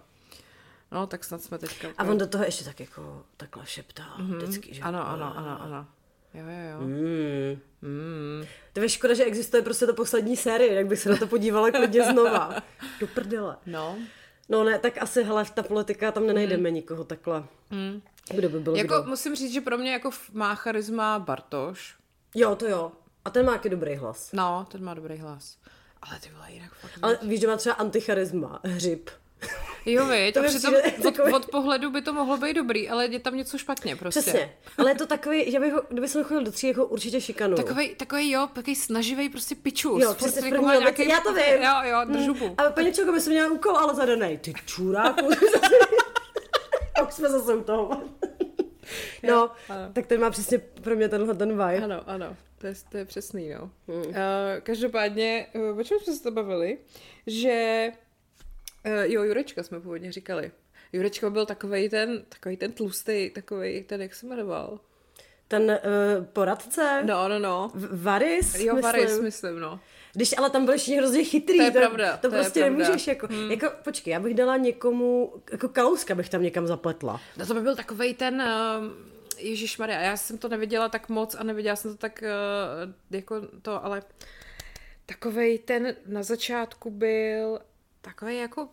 No, tak snad jsme teďka... A on do toho ještě tak jako takhle šeptá mm-hmm. vždycky, že? Ano, ano, ano, ano. Jo, jo, jo. Mm. Mm. To je škoda, že existuje prostě to poslední série, jak bych se na to podívala klidně znova. Do prdele. No. No ne, tak asi, hele, ta politika, tam nenajdeme nikoho takhle. Mm. Kdo by byl Jako kdo? musím říct, že pro mě jako má charisma Bartoš. Jo, to jo. A ten má jaký dobrý hlas. No, ten má dobrý hlas. Ale ty vole, jinak fakt... Ale víš, že má třeba anticharisma, hřib. Jo, viď, To a přitom od, takový- od, pohledu by to mohlo být dobrý, ale je tam něco špatně prostě. Přesně. Ale je to takový, že bych ho, kdyby jsem ho chodil do tří, jako určitě šikanuju. Takový, takový jo, takový snaživý prostě pičus. Jo, Furt přesně jako první levici, já to vím. Jo, jo, držubu. A paní Čoko, my jsme měli úkol, ale zadanej. Ty čuráku. A už jsme zase u toho. No, ano. tak ten má přesně pro mě tenhle ten vibe. Ano, ano, to je, to je přesný, no. Hmm. Uh, každopádně, uh, o čem jsme se to bavili, že uh, jo, Jurečka jsme původně říkali. Jurečka byl takovej ten, takovej ten tlustý, takovej ten, jak se jmenoval? Ten uh, poradce, No, no, no. V- Varis, Jo, myslím. Varis, myslím, no. Když ale tam byl ještě hrozně chytrý, To je to, pravda, to, to je prostě pravda. nemůžeš jako, hmm. jako, počkej, já bych dala někomu, jako Kalouska bych tam někam zapletla. No to by byl takovej ten, uh, Ježíš Maria, já jsem to neviděla tak moc a neviděla jsem to tak uh, jako to, ale takovej ten na začátku byl takový jako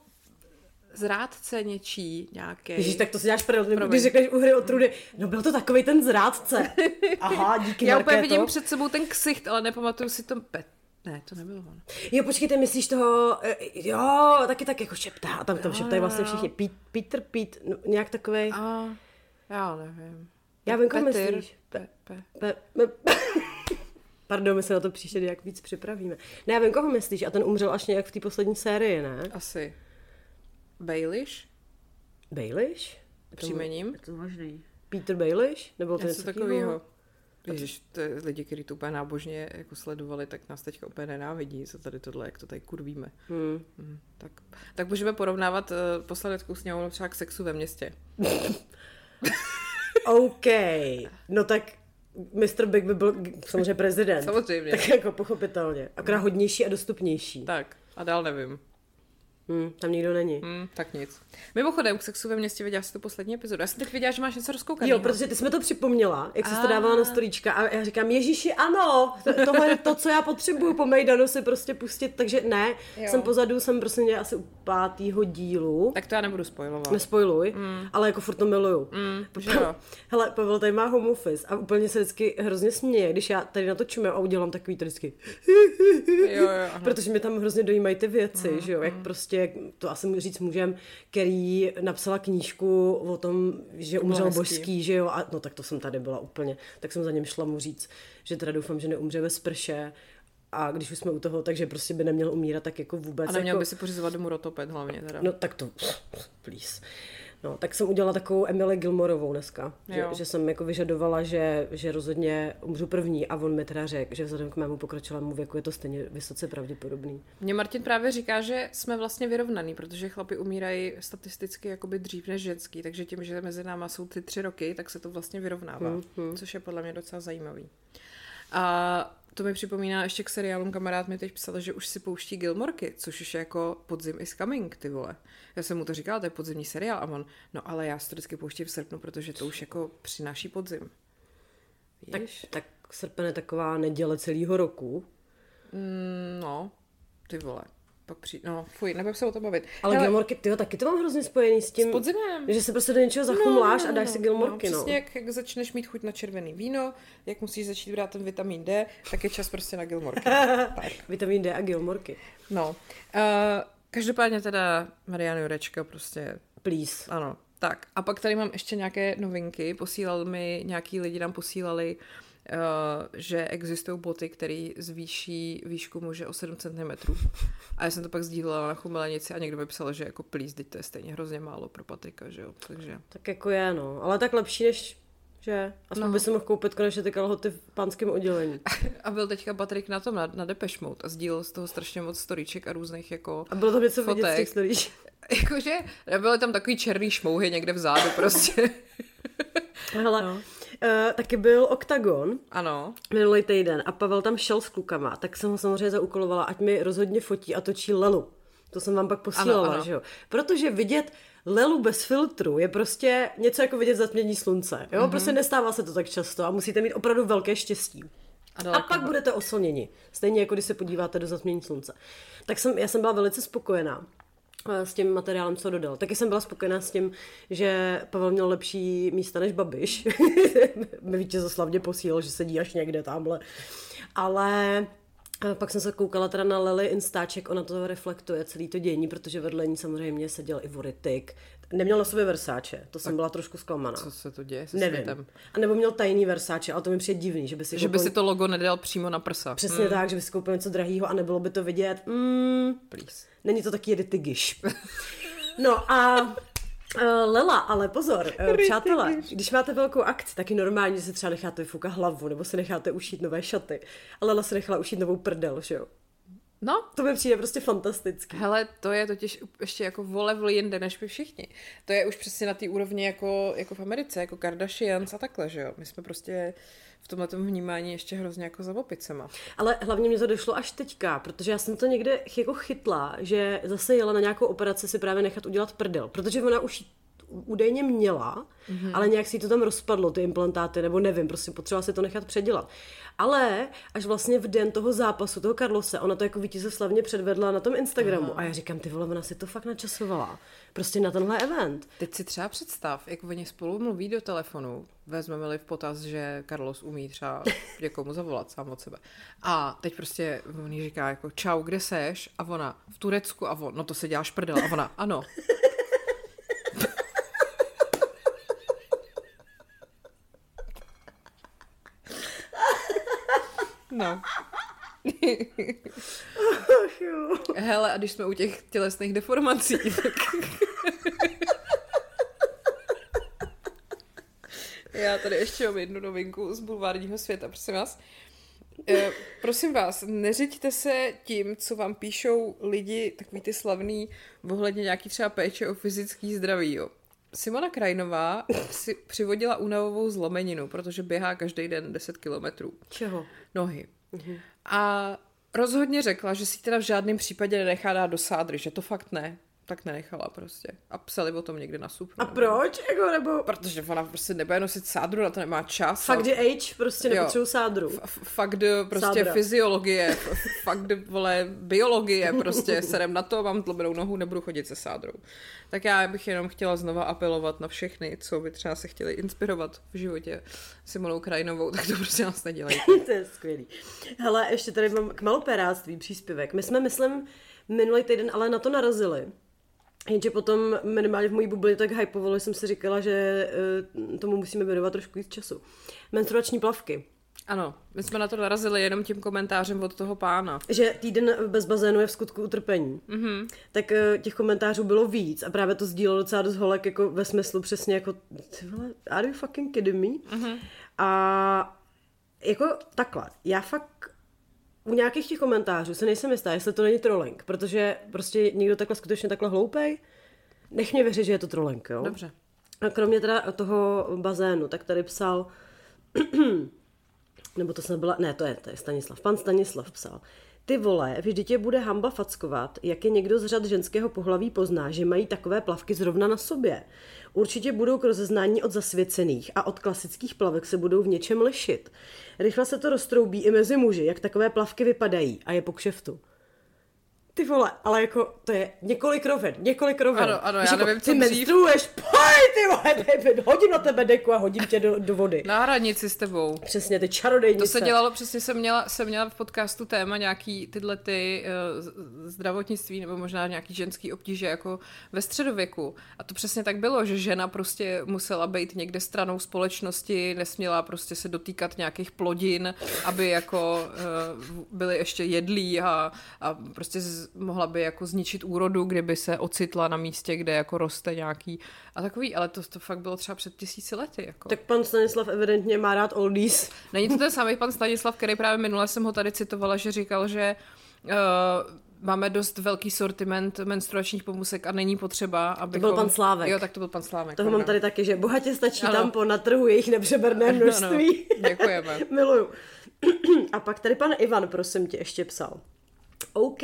zrádce něčí nějaký. Ježíš, tak to si děláš prdel, Promiň. když řekneš u hry o trudy, no byl to takový ten zrádce. Aha, díky Já úplně vidím před sebou ten ksicht, ale nepamatuju si to pet. Ne, to nebylo ono. Jo, počkej, ty myslíš toho, eh, jo, taky tak jako šeptá, a tam, tam šeptají vlastně všichni, Pít, Peter, Pít, no, nějak takovej, A já nevím. Já vím, koho myslíš. Pe, pe. pe, pe, Pardon, my se na to příště nějak víc připravíme. Ne, já vím, koho myslíš, a ten umřel až nějak v té poslední sérii, ne? Asi. Baelish? Baelish? Příjmením? Je to možný. Peter Baelish? Nebo to něco takového. Ježiš, to je lidi, kteří to úplně nábožně jako sledovali, tak nás teďka úplně nenávidí, co tady tohle, jak to tady kurvíme. Hmm. Hmm, tak, tak můžeme porovnávat uh, poslaneckou sněmovnu třeba k sexu ve městě. OK, no tak Mr. Big by byl samozřejmě prezident. Samozřejmě. Tak jako pochopitelně. Akorát hodnější a dostupnější. Tak, a dál nevím. Hmm, tam nikdo není. Hmm, tak nic. Mimochodem, k sexu ve městě viděla jsi tu poslední epizodu. Já jsem teď viděla, že máš něco rozkoukaného. Jo, protože ty jsi mi to připomněla, jak jsi to A. dávala na storíčka a já říkám, Ježíši, ano, to- tohle je to, co já potřebuju po Mejdanu si prostě pustit, takže ne, Jo. jsem pozadu, jsem prostě někde asi u pátýho dílu, Tak to já nebudu spojovat. nespojluj, mm. ale jako furt to miluju. Mm. Hele, Pavel tady má home office a úplně se vždycky hrozně směje, když já tady natočím a udělám takový to vždycky. Jo, jo, aha. Protože mi tam hrozně dojímají ty věci, mm, že jo, jak prostě, jak to asi říct můžem, který napsala knížku o tom, že umřel hezký. božský, že jo, a no tak to jsem tady byla úplně, tak jsem za něm šla mu říct, že teda doufám, že neumře ve sprše, a když už jsme u toho, takže prostě by neměl umírat tak jako vůbec. A neměl jako, by si pořizovat domů rotopet hlavně teda. No tak to, please. No, tak jsem udělala takovou Emily Gilmorovou dneska. Že, že, jsem jako vyžadovala, že, že rozhodně umřu první a on mi teda řekl, že vzhledem k mému pokročilému věku je to stejně vysoce pravděpodobný. Mně Martin právě říká, že jsme vlastně vyrovnaný, protože chlapi umírají statisticky jakoby dřív než ženský, takže tím, že mezi náma jsou ty tři roky, tak se to vlastně vyrovnává, mm-hmm. což je podle mě docela zajímavý. A to mi připomíná ještě k seriálům, kamarád mi teď psal, že už si pouští Gilmorky, což už je jako podzim is coming, ty vole. Já jsem mu to říkala, to je podzimní seriál a on, no ale já si to vždycky pouštím v srpnu, protože to už jako přináší podzim. Tak, Víš? tak srpen je taková neděle celého roku. Mm, no, ty vole. Pak přijde, no, fuj, nebudem se o tom bavit. Ale Hele, Gilmorky, tyjo, taky to mám hrozně spojený s tím, s podzimem. že se prostě do něčeho zachumláš a dáš si Gilmorky, no. Přesně, jak, jak začneš mít chuť na červený víno, jak musíš začít brát ten vitamin D, tak je čas prostě na Gilmorky. tak. Vitamin D a Gilmorky. No. Uh, každopádně teda Mariana Jurečka prostě, Please. ano. Tak, a pak tady mám ještě nějaké novinky. Posílal mi, nějaký lidi nám posílali, uh, že existují boty, které zvýší výšku muže o 7 cm. A já jsem to pak sdílela na chumelenici a někdo mi psal, že jako please, teď to je stejně hrozně málo pro Patrika, že jo. Takže Tak jako je, no. Ale tak lepší než, že? Aspoň no. by si mohl koupit konečně ty kalhoty v pánském oddělení. A byl teďka Patrik na tom, na, na Depeche Mode a sdílel z toho strašně moc storíček a různých jako... A bylo tam něco vidět z Fotek. těch stories. Jakože byly tam takový černý šmouhy někde vzadu prostě. Hele, no. uh, taky byl Octagon ano. minulý týden a Pavel tam šel s klukama, tak jsem ho samozřejmě zaúkolovala, ať mi rozhodně fotí a točí Lelu. To jsem vám pak posílala, Ano, ano. že jo? Protože vidět Lelu bez filtru je prostě něco jako vidět zatmění slunce. Jo? Mm-hmm. Prostě nestává se to tak často a musíte mít opravdu velké štěstí. A, A pak budete oslněni. Stejně jako když se podíváte do zatmění slunce. Tak jsem, já jsem byla velice spokojená eh, s tím materiálem, co dodal. Taky jsem byla spokojená s tím, že Pavel měl lepší místa než Babiš. Mi vítězoslavně posílal, že sedí až někde tamhle. Ale eh, pak jsem se koukala teda na Lely Instáček, ona to reflektuje celý to dění, protože vedle ní samozřejmě seděl i Voritik. Neměl na sobě Versáče, to jsem byla trošku zklamaná. Co se to děje se Nevím. světem? A nebo měl tajný Versáče, ale to mi přijde divný, že by si Že by koupil- si to logo nedal přímo na prsa. Přesně tak, že by si koupil něco drahého a nebylo by to vidět. Mm, Please. není to taky rytigiš. No a Lela, ale pozor, uh, přátelé, když máte velkou akci, tak je normální, že si třeba necháte vyfoukat hlavu, nebo si necháte ušít nové šaty. A Lela si nechala ušít novou prdel, že jo? No, To mi přijde prostě fantastický. hele, to je totiž ještě jako vole jinde než my všichni. To je už přesně na té úrovni jako, jako v Americe, jako Kardashians a takhle, že jo. My jsme prostě v tomhle vnímání ještě hrozně jako za opicema. Ale hlavně mě to došlo až teďka, protože já jsem to někde jako chytla, že zase jela na nějakou operaci si právě nechat udělat prdel, protože ona už údajně měla, mm-hmm. ale nějak si to tam rozpadlo, ty implantáty, nebo nevím, prostě potřeba si to nechat předělat. Ale až vlastně v den toho zápasu, toho Carlose, ona to jako vítězoslavně předvedla na tom Instagramu. Aha. A já říkám, ty vole, ona si to fakt načasovala. Prostě na tenhle event. Teď si třeba představ, jak oni spolu mluví do telefonu, vezmeme-li v potaz, že Carlos umí třeba někomu zavolat sám od sebe. A teď prostě on říká jako čau, kde seš? A ona v Turecku a on, no to se děláš prdel. A ona, ano. No. Ach jo. Hele, a když jsme u těch tělesných deformací, tak... Já tady ještě mám jednu novinku z bulvárního světa, prosím vás. E, prosím vás, neřiďte se tím, co vám píšou lidi, takový ty slavný, ohledně nějaký třeba péče o fyzický zdraví, jo. Simona Krajnová si přivodila únavovou zlomeninu, protože běhá každý den 10 kilometrů Čeho? nohy. A rozhodně řekla, že si teda v žádném případě nenechá dát do sádry, že to fakt ne. Tak nenechala prostě. A psali o tom někde na supru. A proč? Jako, nebo Protože ona prostě nebude nosit sádru, na to nemá čas. fakt a the age, prostě Jo. nepotřebuji sádru. f- f- fakt d- prostě Sádra. fyziologie, f- fakt d- vole biologie, prostě serem na to, mám tlobenou nohu, nebudu chodit se sádrou. Tak já bych jenom chtěla znova apelovat na všechny, co by třeba se chtěli inspirovat v životě Simonou Krajinovou, tak to prostě nás nedělejte. to je skvělý. Hele, ještě tady mám k maloperáctví příspěvek. My jsme, myslím, minulý týden ale na to narazili. Jenže potom minimálně v mojí bublině tak hypovalo, že jsem si říkala, že eh, tomu musíme věnovat trošku víc času. Menstruační plavky. Ano, my jsme na to narazili jenom tím komentářem od toho pána. Že týden bez bazénu je v skutku utrpení. Mm-hmm. Tak eh, těch komentářů bylo víc a právě to sdílelo docela dost holek jako ve smyslu přesně jako ty vole, are you fucking kidding me? Mm-hmm. A jako takhle, já fakt u nějakých těch komentářů se nejsem jistá, jestli to není trolling, protože prostě někdo takhle skutečně takhle hloupej, nech mě věřit, že je to trolling, jo? Dobře. A kromě teda toho bazénu, tak tady psal, nebo to jsem byla, ne, to je, to je Stanislav, pan Stanislav psal, ty vole, vždyť tě bude hamba fackovat, jak je někdo z řad ženského pohlaví pozná, že mají takové plavky zrovna na sobě. Určitě budou k rozeznání od zasvěcených a od klasických plavek se budou v něčem lišit. Rychle se to roztroubí i mezi muži, jak takové plavky vypadají a je po kšeftu. Ty vole, ale jako to je několik roven, několik roven. Ano, ano, já Víš, jako, nevím, co Ty dřív. menstruuješ, pojď, ty vole, David, hodím na tebe deku a hodím tě do, do vody. Na hranici s tebou. Přesně, ty čarodejnice. To se dělalo, přesně jsem měla, jsem měla v podcastu téma nějaký tyhle ty uh, zdravotnictví nebo možná nějaký ženský obtíže jako ve středověku. A to přesně tak bylo, že žena prostě musela být někde stranou společnosti, nesměla prostě se dotýkat nějakých plodin, aby jako uh, byly ještě jedlí a, a prostě z, mohla by jako zničit úrodu, kdyby se ocitla na místě, kde jako roste nějaký a takový, ale to, to fakt bylo třeba před tisíci lety. Jako. Tak pan Stanislav evidentně má rád oldies. Není to ten samý pan Stanislav, který právě minule jsem ho tady citovala, že říkal, že uh, máme dost velký sortiment menstruačních pomůcek a není potřeba, aby. To byl pan Slávek. Jo, tak to byl pan Slávek. Toho mám tady taky, že bohatě stačí Ano. tam po na trhu jejich nepřeberné množství. Ano, děkujeme. Miluju. A pak tady pan Ivan, prosím tě, ještě psal. OK,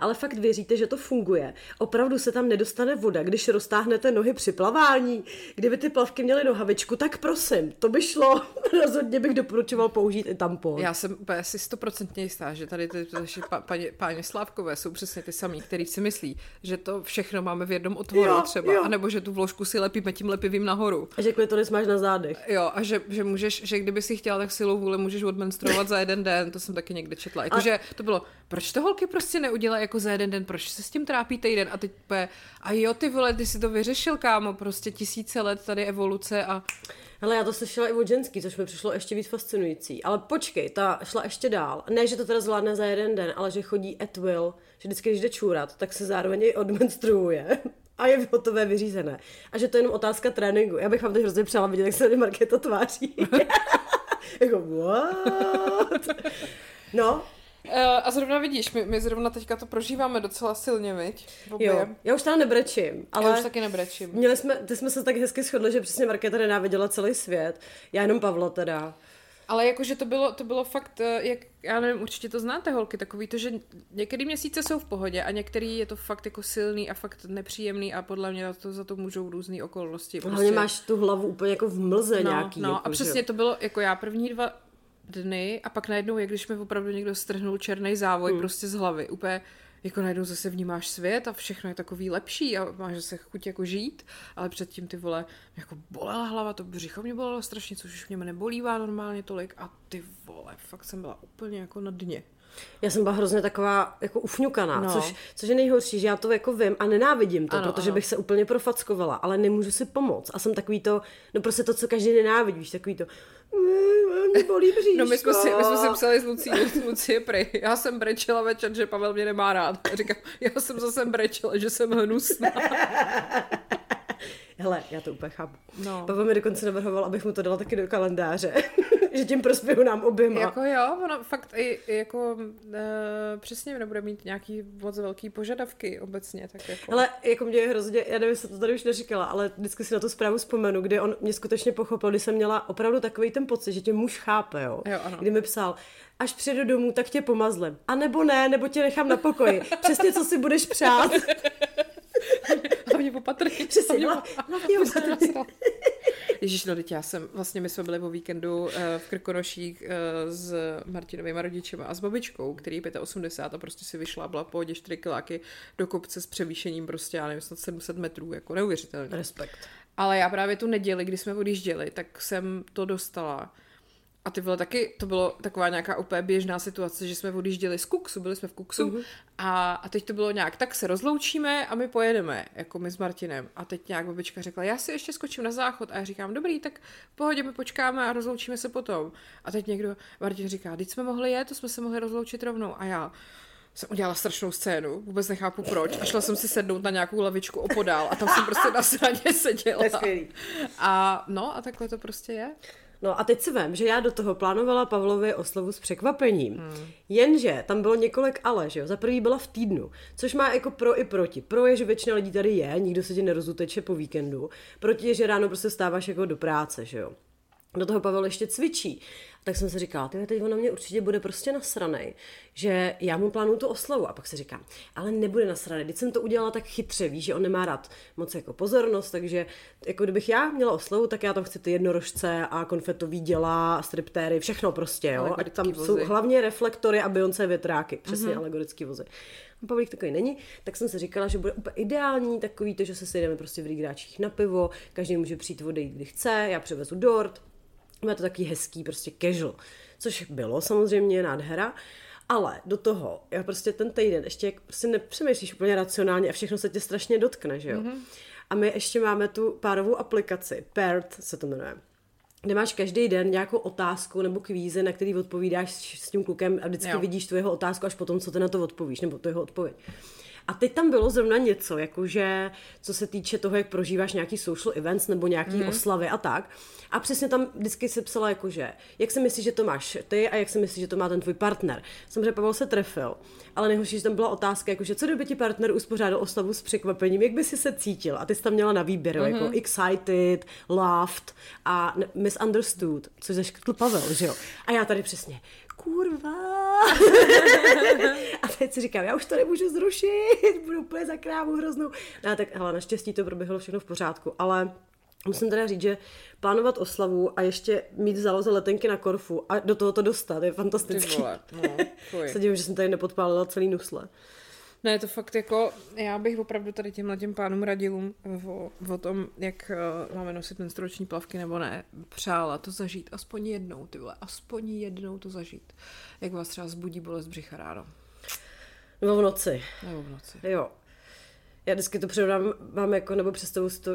ale fakt věříte, že to funguje. Opravdu se tam nedostane voda, když roztáhnete nohy při plavání. Kdyby ty plavky měly nohavičku, tak prosím, to by šlo. Rozhodně bych doporučoval použít i tampon. Já jsem úplně si stoprocentně jistá, že tady ty naši pa, paně, páně Slávkové jsou přesně ty samý, který si myslí, že to všechno máme v jednom otvoru Jo, třeba, jo. anebo že tu vložku si lepíme tím lepivým nahoru. A že klitoris máš na zádech. Jo, a že, že můžeš, že kdyby si chtěla, tak silou vůle můžeš odmenstruovat za jeden den, to jsem taky někde četla. Jakože to bylo, proč to holky prostě neudělají jako za jeden den, proč se s tím trápí týden a teď úplně, a jo ty vole, ty si to vyřešil, kámo, prostě tisíce let tady evoluce a Hele, já to slyšela i od ženský, což mi přišlo ještě víc fascinující. Ale počkej, ta šla ještě dál. Ne, že to teda zvládne za jeden den, ale že chodí at will, že vždycky, když jde čůrat, tak se zároveň i odmenstruuje. A je hotové, vyřízené. A že to je jenom otázka tréninku. Já bych vám teď hrozně přála vidět, jak se tady Markéta tváří. jako, what? No, Uh, a zrovna vidíš, my, my zrovna teďka to prožíváme docela silně, viď? Obě. jo. Já už teda nebrečím, ale... Já už taky nebrečím. Měli jsme, ty jsme se tak hezky shodli, že přesně Markéta nenáviděla celý svět. Já jenom Pavla teda. Ale jakože to bylo, to bylo fakt, eh, jak, já nevím, určitě to znáte holky, takový to, že některý měsíce jsou v pohodě a některý je to fakt jako silný a fakt nepříjemný a podle mě za to, za to můžou různé okolnosti. Prostě... Hlavně máš tu hlavu úplně jako v mlze no, nějaký. No jako, a že přesně jo. to bylo, jako já první dva dny a pak najednou, jak když mi opravdu někdo strhnul černý závoj hmm. prostě z hlavy, úplně jako najednou zase vnímáš svět a všechno je takový lepší a máš zase chuť jako žít, ale předtím ty vole, mě jako bolela hlava, to břicho mě bolelo strašně, což už mě nebolívá normálně tolik a ty vole, fakt jsem byla úplně jako na dně. Já jsem byla hrozně taková jako ufňukaná, No. což, což je nejhorší, že já to jako vím a nenávidím to, Ano, protože ano. bych se úplně profackovala, ale nemůžu si pomoct. A jsem takový to, no prostě to, co každý nenávidí, víš, takový to, "Mm, mě bolí bříško. No my jsme si, my jsme si psali s Lucí, Lucie prej. Já jsem brečela večer, že Pavel mě nemá rád. A říkám, já jsem zase brečela, že jsem hnusná. Hele, já to úplně chápu. No. Pavel mi dokonce navrhoval, abych mu to dala taky do kalendáře, že tím prospěju nám oběma. Jako jo, ono fakt i, jako e, přesně nebude mít nějaký moc velký požadavky obecně, tak jako. Ale jako mě je hrozně, já nevím, jestli to tady už neříkala, ale vždycky si na tu zprávu vzpomenu, kdy on mě skutečně pochopil, když jsem měla opravdu takový ten pocit, že tě muž chápe, jo. Jo, ano. Kdy mi psal, až přijedu domů, tak tě pomazlem. A nebo ne, nebo tě nechám na pokoji. Přesně, co si budeš přát. Hlavně opatrně. Přesně, hlavně opatrně. Ježíš, no teď já jsem, vlastně my jsme byli o víkendu eh, v Krkonoších eh, s Martinovými rodičema a s babičkou, který je 85 a prostě si vyšla, byla pohodě 4 kiláky do kopce s převýšením prostě, já nevím, snad 700 metrů, jako neuvěřitelně. Respekt. Ale já právě tu neděli, kdy jsme odjížděli, tak jsem to dostala. A ty vole taky, to bylo taková nějaká úplně běžná situace, že jsme odjížděli z Kuksu, byli jsme v Kuksu uh-huh. a, a teď to bylo nějak, tak se rozloučíme a my pojedeme, jako my s Martinem. A teď nějak babička řekla, já si ještě skočím na záchod a já říkám, dobrý, tak v pohodě my počkáme a rozloučíme se potom. A teď někdo, Martin říká, teď jsme mohli jet, to jsme se mohli rozloučit rovnou. A já, jsem udělala strašnou scénu, vůbec nechápu proč. A šla jsem si sednout na nějakou lavičku opodál a tam jsem prostě na straně seděla. A no a takhle to prostě je. No a teď si vím, že já do toho plánovala Pavlovi oslavu s překvapením. Hmm. Jenže tam bylo několik ale, že jo. Za prvý byla v týdnu, což má jako pro i proti. Pro je, že většina lidí tady je, nikdo se ti nerozuteče po víkendu. Proti je, že ráno prostě stáváš jako do práce, že jo. Do toho Pavel ještě cvičí. Tak jsem si říkala, ty teď ono mě určitě bude prostě nasranej, že já mu plánuju tu oslavu. A pak si říkám, ale nebude nasranej, teď jsem to udělala tak chytře, víš, že on nemá rád moc jako pozornost, takže jako kdybych já měla oslavu, tak já tam chci ty jednorožce a konfetový děla, striptéry, všechno prostě, jo. Ať tam vozy. jsou hlavně reflektory a Beyoncé větráky, přesně mm-hmm. alegorický vozy. A Pavlík takový není, tak jsem si říkala, že bude úplně ideální takový to, že se sejdeme prostě v Rýgráčích na pivo, každý může přijít odejít, kdy chce, já přivezu dort, má to taky hezký, prostě casual. Což bylo samozřejmě nádhera. Ale do toho, já prostě ten týden ještě prostě nepřemýšlíš úplně racionálně a všechno se tě strašně dotkne, že jo? Mm-hmm. A my ještě máme tu párovou aplikaci, Paired se to jmenuje kde máš každý den nějakou otázku nebo kvíze, na který odpovídáš s tím klukem a vždycky jo. vidíš tu jeho otázku až potom, co ty na to odpovíš, nebo to jeho odpověď. A teď tam bylo zrovna něco, jakože co se týče toho, jak prožíváš nějaký social events nebo nějaký mm. oslavy a tak. A přesně tam vždycky se psala jakože, jak si myslíš, že to máš ty a jak si myslíš, že to má ten tvůj partner. Samozřejmě Pavel se trefil, ale nejhorší, že tam byla otázka, jakože co kdyby ti partner uspořádal oslavu s překvapením, jak by si se cítil? A ty jsi tam měla na výběr, mm-hmm. jako excited, loved a misunderstood, což zaškrtl Pavel, že jo? A já tady přesně, kurva. a teď si říkám, já už to nemůžu zrušit, budu úplně za krávu hroznou. No, tak hele, naštěstí to proběhlo všechno v pořádku, ale Musím teda říct, že plánovat oslavu a ještě mít v záloze letenky na Korfu a do toho to dostat je fantastický. Ty vole, no, Se divím, že jsem tady nepodpálila celý nusle. Ne, to fakt jako, já bych opravdu tady těmhle těm pánům radilům o, o tom, jak uh, máme nosit menstruační plavky nebo ne, přála to zažít aspoň jednou, ty vole, aspoň jednou to zažít. Jak vás třeba zbudí bolest břicha ráno. Nebo v noci. Nebo v noci. Jo. Já vždycky to předám, mám jako, nebo představu si to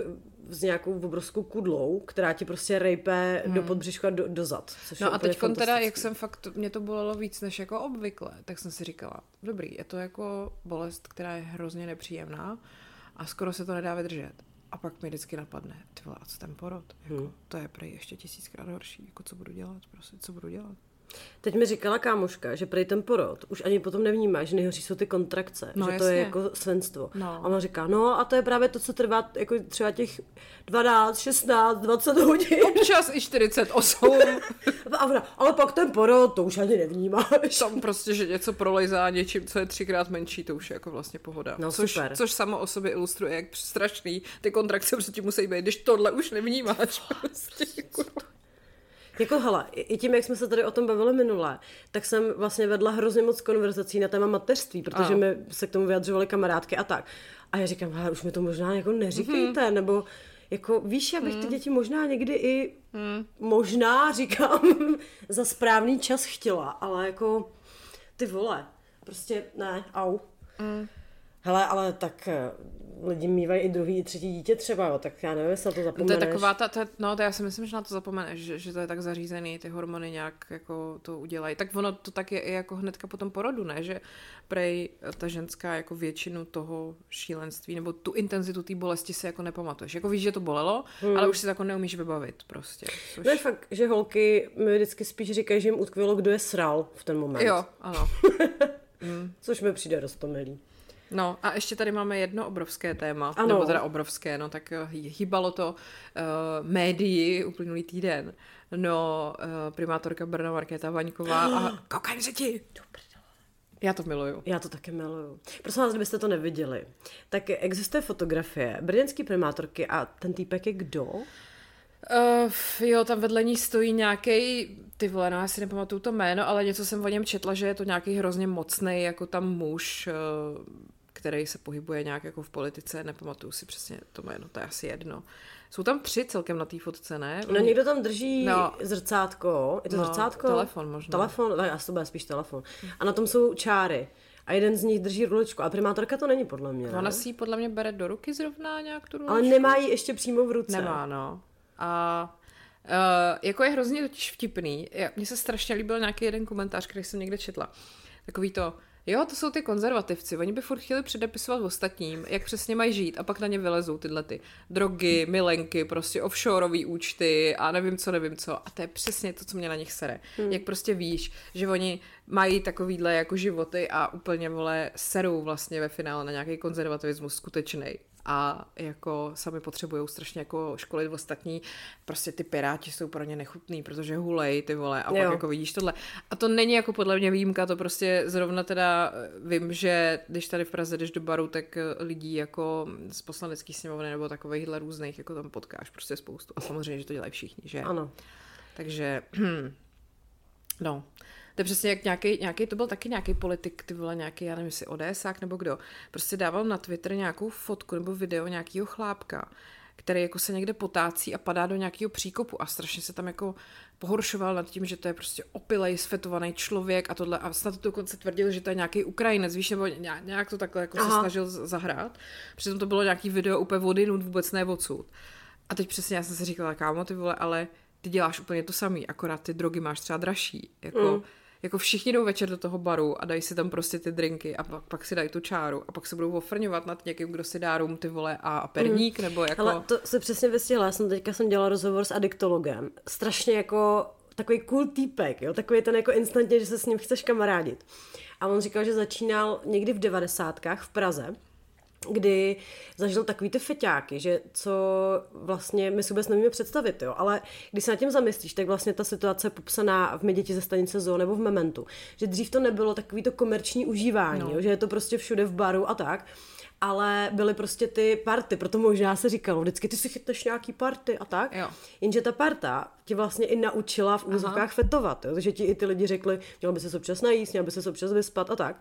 s nějakou obrovskou kudlou, která ti prostě rejpe hmm. do podbřišku a do, do zad. no a teď teda, jak jsem fakt, mě to bolelo víc než jako obvykle, tak jsem si říkala, dobrý, je to jako bolest, která je hrozně nepříjemná a skoro se to nedá vydržet. A pak mi vždycky napadne, ty vole, a co ten porod? Jako, hmm. To je prej ještě tisíckrát horší, jako co budu dělat, prostě, co budu dělat. Teď mi říkala kámoška, že prej ten porod už ani potom nevnímá, že nejhorší jsou ty kontrakce, no, že jasně. to je jako svenstvo. No. A ona říká, no a to je právě to, co trvá jako třeba těch 12, 16, 20 hodin. Občas i 48. a ona, ale pak ten porod, to už ani nevnímáš. Tam prostě, že něco prolejzá něčím, co je třikrát menší, to už je jako vlastně pohoda. No, což, super. což samo o sobě ilustruje, jak strašný ty kontrakce prostě musí být, když tohle už nevnímáš. Prostě, kurva. Jako hele, i tím, jak jsme se tady o tom bavili minule, tak jsem vlastně vedla hrozně moc konverzací na téma mateřství, protože mi se k tomu vyjadřovaly kamarádky a tak. A já říkám, hele, už mi to možná jako neříkejte, mm-hmm. nebo jako víš, já bych ty mhm. děti možná někdy i mm. možná, říkám, za správný čas chtěla, ale jako ty vole, prostě ne, au. Mm. Hele, ale tak eh, lidi mývají i druhý, i třetí dítě třeba, jo, tak já nevím, jestli na to zapomeneš. To je taková ta, to je, no to já si myslím, že na to zapomeneš, že, že to je tak zařízený, ty hormony nějak jako to udělají. Tak ono to tak je i jako hnedka po tom porodu, ne, že prej ta ženská jako většinu toho šílenství nebo tu intenzitu té bolesti si jako nepamatuješ. Jako víš, že to bolelo, hmm. ale už si to jako neumíš vybavit prostě. Což... No je fakt, že holky mi vždycky spíš říkají, že jim utkvělo, kdo je sral v ten moment. Jo, ano. mm. Což mi přijde roztomilý. No a ještě tady máme jedno obrovské téma, ano. nebo teda obrovské, no tak eh, hýbalo to uh, médii uplynulý týden. No, uh, primátorka Brna Markéta Vaňková a kokain řeti! Já to miluju. Já to také miluju. Prosím vás, kdybyste to neviděli, tak existuje fotografie brněnské primátorky a ten týpek je kdo? Uh, jo, tam vedle ní stojí nějaký, ty vole, no, já si nepamatuju to jméno, ale něco jsem o něm četla, že je to nějaký hrozně mocný, jako tam muž, uh, který se pohybuje nějak jako v politice, nepamatuju si přesně to jméno, to je asi jedno. Jsou tam tři celkem na té fotce, ne? No někdo tam drží No. zrcátko. Je to No, zrcátko? telefon možná. Telefon, tak asi to bude spíš telefon. A na tom jsou čáry. A jeden z nich drží ruličku. A primátorka to není podle mě. Ona Ne? si ji podle mě bere do ruky zrovna nějak tu Ale ruličku. nemá ji ještě přímo v ruce. Nemá, no. A uh, jako je hrozně totiž vtipný. Mně se strašně líbil nějaký jeden komentář, který jsem někde četla. Takový to, jo, to jsou ty konzervativci, oni by furt chtěli předepisovat ostatním, jak přesně mají žít a pak na ně vylezou tyhle ty drogy, milenky, prostě offshoreové účty a nevím co, nevím co. A to je přesně to, co mě na nich sere. Hmm. Jak prostě víš, že oni mají takovýhle jako životy a úplně, vole, serou vlastně ve finále na nějaký konzervativismus skutečný a jako sami potřebují strašně jako školit ostatní. Prostě ty piráti jsou pro ně nechutný, protože hulej ty vole a pak Jo. jako vidíš tohle. A to není jako podle mě výjimka, to prostě zrovna teda eh, vím, že když tady v Praze jdeš do baru, tak eh, lidí jako z poslaneckých sněmovny nebo takovýchhle různých jako tam potkáš prostě spoustu. A samozřejmě, že to dělají všichni, že? Ano. Takže, no, to je přesně jak nějaký, nějaký, to byl taky nějaký politik, ty vole, nějaký, já nevím, jestli ODSák nebo kdo, prostě dával na Twitter nějakou fotku nebo video nějakého chlápka, který jako se někde potácí a padá do nějakého příkopu a strašně se tam jako pohoršoval nad tím, že to je prostě opilej, svetovaný člověk a tohle a snad to dokonce tvrdil, že to je nějaký Ukrajinec, víš, nebo nějak, to takhle jako se Aha. snažil z- zahrát. Přitom to bylo nějaký video úplně vodinut, vůbec ne odsud. A teď přesně já jsem si říkala, kámo, ty vole, ale ty děláš úplně to samý, akorát ty drogy máš třeba dražší. Jako, mm. Jako všichni jdou večer do toho baru a dají si tam prostě ty drinky a pak, pak si dají tu čáru a pak se budou ofrňovat nad někým, kdo si dá rum, ty vole, a, a perník, mm. nebo jako... Ale to se přesně vystihla. Já jsem teďka jsem dělala rozhovor s adiktologem. Strašně jako takový cool týpek, jo? takový ten jako instantně, že se s ním chceš kamarádit. A on říkal, že začínal někdy v devadesátkách v Praze, kdy zažil takový ty feťáky, že co vlastně my si vůbec nevíme představit, jo, ale když se nad tím zamyslíš, tak vlastně ta situace je popsaná v Měděti ze stanice Zoo nebo v Mementu, že dřív to nebylo takový to komerční užívání, no. jo, že je to prostě všude v baru a tak, ale byly prostě ty party, proto možná se říkalo, vždycky ty si chytneš nějaký party a tak, Jo. jenže ta parta tě vlastně i naučila v úzovkách fetovat, jo, že ti i ty lidi řekli, měl by se občas najíst, měl by se občas vyspat a tak.